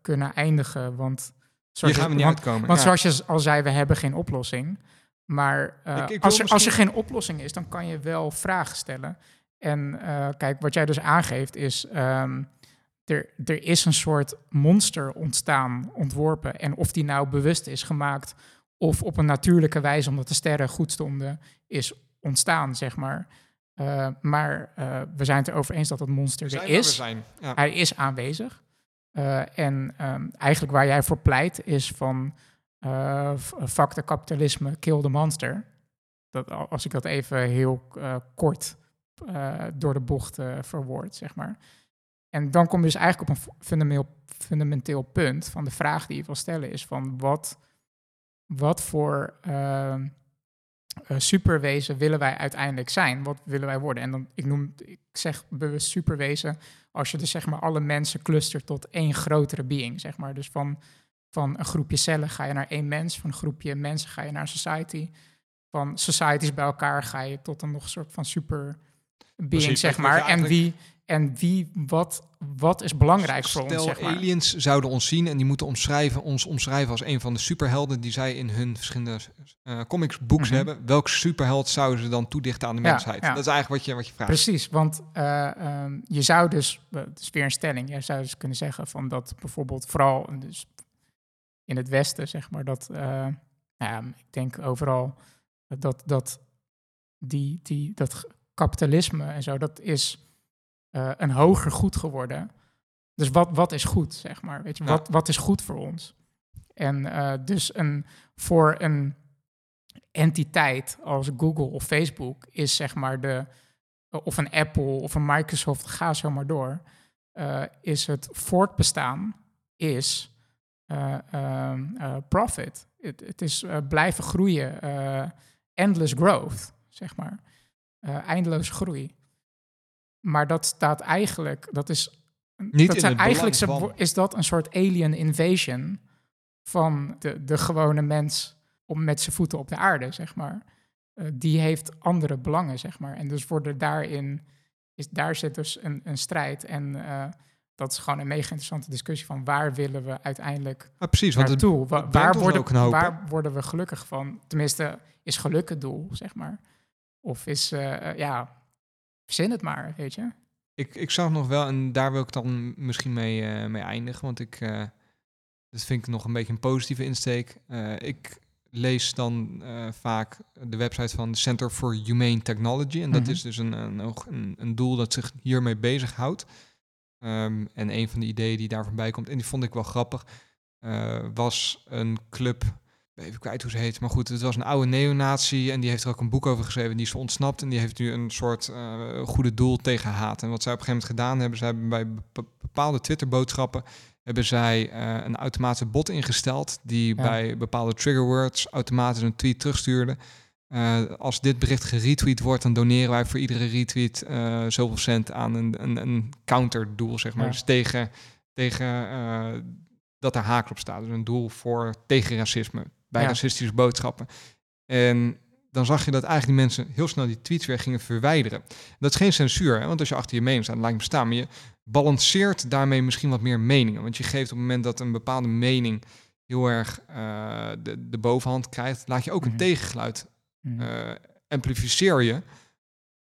kunnen eindigen, want... Zoals gaan we niet want, uitkomen. Want Ja. zoals je al zei, we hebben geen oplossing. Maar eh, Ik- ik wil als, er, als er geen oplossing is, dan kan je wel vragen stellen. En eh, kijk, wat jij dus aangeeft is... ehm, er, er is een soort monster ontstaan, ontworpen. En of die nou bewust is gemaakt... of op een natuurlijke wijze, omdat de sterren goed stonden... is ontstaan, zeg maar. Eh, maar we zijn het erover eens dat dat monster er is. zijn. Ja. Hij is aanwezig. Eh, en ehm, eigenlijk waar jij voor pleit is van f- fuck kapitalisme, kill the monster. Dat, al- als ik dat even heel eh, kort door de bocht verwoord, zeg maar. En dan kom je dus eigenlijk op een fu- fundamenteel, fundamenteel punt van de vraag die je wil stellen is van wat, wat voor eh, superwezen willen wij uiteindelijk zijn? Wat willen wij worden? En dan, ik noem, ik zeg bewust superwezen, als je dus zeg maar alle mensen clustert tot één grotere being, zeg maar. Dus van, van een groepje cellen ga je naar één mens, van een groepje mensen ga je naar een society. Van societies bij elkaar ga je tot een nog soort van super being, Precies, zeg maar. En wie, en wie wat, wat is belangrijk voor ons, Stel, zeg maar. aliens zouden ons zien en die moeten omschrijven, ons omschrijven als een van de superhelden die zij in hun verschillende eh comics books Mhm. hebben. Welk superheld zouden ze dan toedichten aan de Ja, mensheid? ja. Dat is eigenlijk wat je, wat je vraagt. Precies, want eh, ehm, je zou dus, eh, het is weer een stelling, je zou dus kunnen zeggen van dat bijvoorbeeld vooral dus in het Westen, zeg maar, dat, nou ja, ik denk overal dat, dat, die, die, dat kapitalisme en zo, dat is eh, een hoger goed geworden. Dus wat, wat is goed, zeg maar, weet je, Ja. wat, wat is goed voor ons? En eh, dus een, voor een entiteit als Google of Facebook is zeg maar de, of een Apple of een Microsoft, ga zo maar door, eh, is het voortbestaan is eh, ehm, eh, profit. Het, het is eh, blijven groeien, eh, endless growth, zeg maar, Eh eindeloos groei. Maar dat staat eigenlijk, dat is, Niet dat zijn eigenlijk van. is dat een soort alien invasion van de, de gewone mens om met zijn voeten op de aarde, zeg maar. Eh, die heeft andere belangen, zeg maar. En dus worden daarin, is, daar zit dus een, een strijd. En eh, dat is gewoon een mega interessante discussie van waar willen we uiteindelijk Ja, precies, want het, naartoe? Het waar, worden, waar worden we gelukkig van? Tenminste, is geluk het doel, zeg maar? Of is, eh, ja, verzin het maar, weet je? ik, ik zag nog wel, en daar wil ik dan misschien mee, eh, mee eindigen, want ik, eh, dat vind ik nog een beetje een positieve insteek. Eh, ik lees dan vaak de website van Center for Humane Technology. En dat Mhm. is dus een, een, een, een doel dat zich hiermee bezighoudt. Ehm en een van de ideeën die daar voorbij komt, en die vond ik wel grappig, was een club, even kwijt hoe ze heet, maar goed, het was een oude neonazi en die heeft er ook een boek over geschreven, die is ontsnapt en die heeft nu een soort eh, goede doel tegen haat. En wat zij op een gegeven moment gedaan hebben, ze hebben bij bepa- bepaalde Twitter-boodschappen hebben zij eh, een automatische bot ingesteld die Ja. bij bepaalde triggerwords automatisch een tweet terugstuurde. Eh, als dit bericht geretweet wordt, dan doneren wij voor iedere retweet zoveel cent aan een, een, een counterdoel, zeg maar. Ja. Dus tegen, tegen dat er haak op staat. Dus een doel voor tegen racisme, bij Ja. racistische boodschappen. En dan zag je dat eigenlijk die mensen heel snel die tweets weer gingen verwijderen. Dat is geen censuur, hè? want als je achter je mening staat, laat je hem staan. Maar je balanceert daarmee misschien wat meer meningen. Want je geeft op het moment dat een bepaalde mening heel erg eh, de, de bovenhand krijgt, laat je ook Mhm. een tegengeluid Hm. eh, amplificeer je,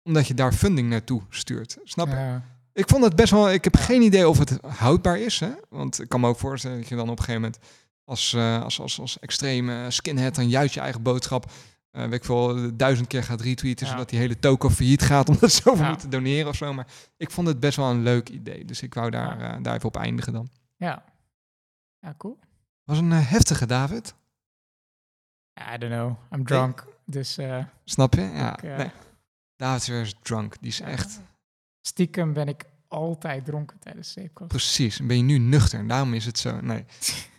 omdat je daar funding naartoe stuurt. Snap je? Ja. Ik vond het best wel. Ik heb geen idee of het houdbaar is, hè? Want ik kan me ook voorstellen dat je dan op een gegeven moment als, eh, als, als, als extreme skinhead dan juist je eigen boodschap. eh weet ik veel, duizend keer gaat retweeten, Ja. zodat die hele toko failliet gaat omdat ze zoveel Ja. moeten doneren of zo. Maar ik vond het best wel een leuk idee. Dus ik wou daar, Ja. eh, daar even op eindigen dan. ja. Ja, cool. Was een heftige, David. I don't know. I'm drunk. Dus Snap je? Ja. Ik, nee. David is weer drunk. Die is echt stiekem ben ik altijd dronken tijdens de zeepkast. Precies, ben je nu nuchter en daarom is het zo. Nee.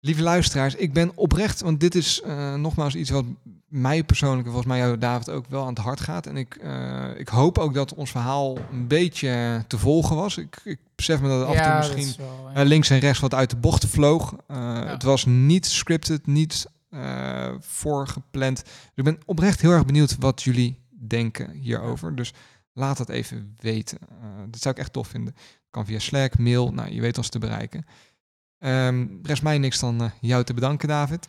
Lieve luisteraars, ik ben oprecht, want dit is eh, nogmaals iets wat mij persoonlijk, en volgens mij jou David ook wel aan het hart gaat. En ik, eh, ik hoop ook dat ons verhaal een beetje te volgen was. Ik, ik besef me dat het af en toe misschien eh, links en rechts wat uit de bocht vloog. Het was niet scripted, niet voorgepland. Dus ik ben oprecht heel erg benieuwd wat jullie denken hierover. Dus laat dat even weten. Dat zou ik echt tof vinden. Kan via Slack, mail, nou, je weet ons te bereiken. Ehm rest mij niks dan eh, jou te bedanken, David.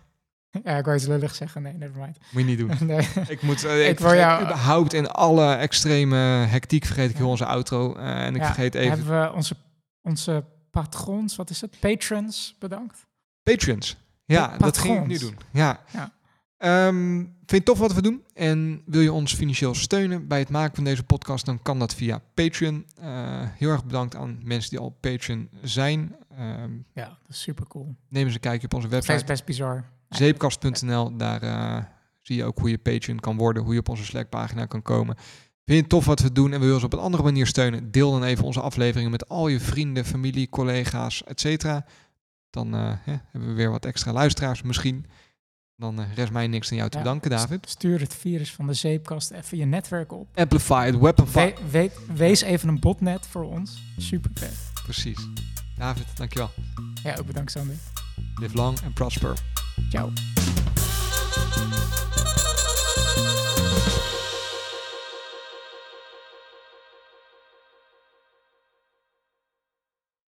ja, ik wou iets lullig zeggen. Nee, nevermind. Moet je niet doen. nee. Ik moet, eh, ik, Ik wil vergeet jou- überhaupt in alle extreme hectiek vergeet ik heel onze outro. eh, en ik Ja, vergeet even Hebben we onze, onze patrons, wat is het? Patrons bedankt. Patreons. Ja, dat ging ik nu patrons. doen. Ja. Ja. Ehm, vind je tof wat we doen? En wil je ons financieel steunen bij het maken van deze podcast? Dan kan dat via Patreon. Eh, heel erg bedankt aan mensen die al Patreon zijn. Ehm, Ja, dat is super cool. neem eens een kijkje op onze Het is website. best bizar. Zeepkast.nl. Daar eh, zie je ook hoe je Patreon kan worden. Hoe je op onze Slack-pagina kan komen. Vind je het tof wat we doen en wil je ons op een andere manier steunen? Deel dan even onze afleveringen met al je vrienden, familie, collega's, et cetera. Dan eh, hè, hebben we weer wat extra luisteraars misschien. Dan eh, rest mij niks dan jou te Ja, bedanken, David. Stuur het virus van de zeepkast even je netwerk op. We, we- wees even een botnet voor ons. Super vet. Precies. David, dankjewel. Ja, ook bedankt Sander. Live long and prosper. Ciao.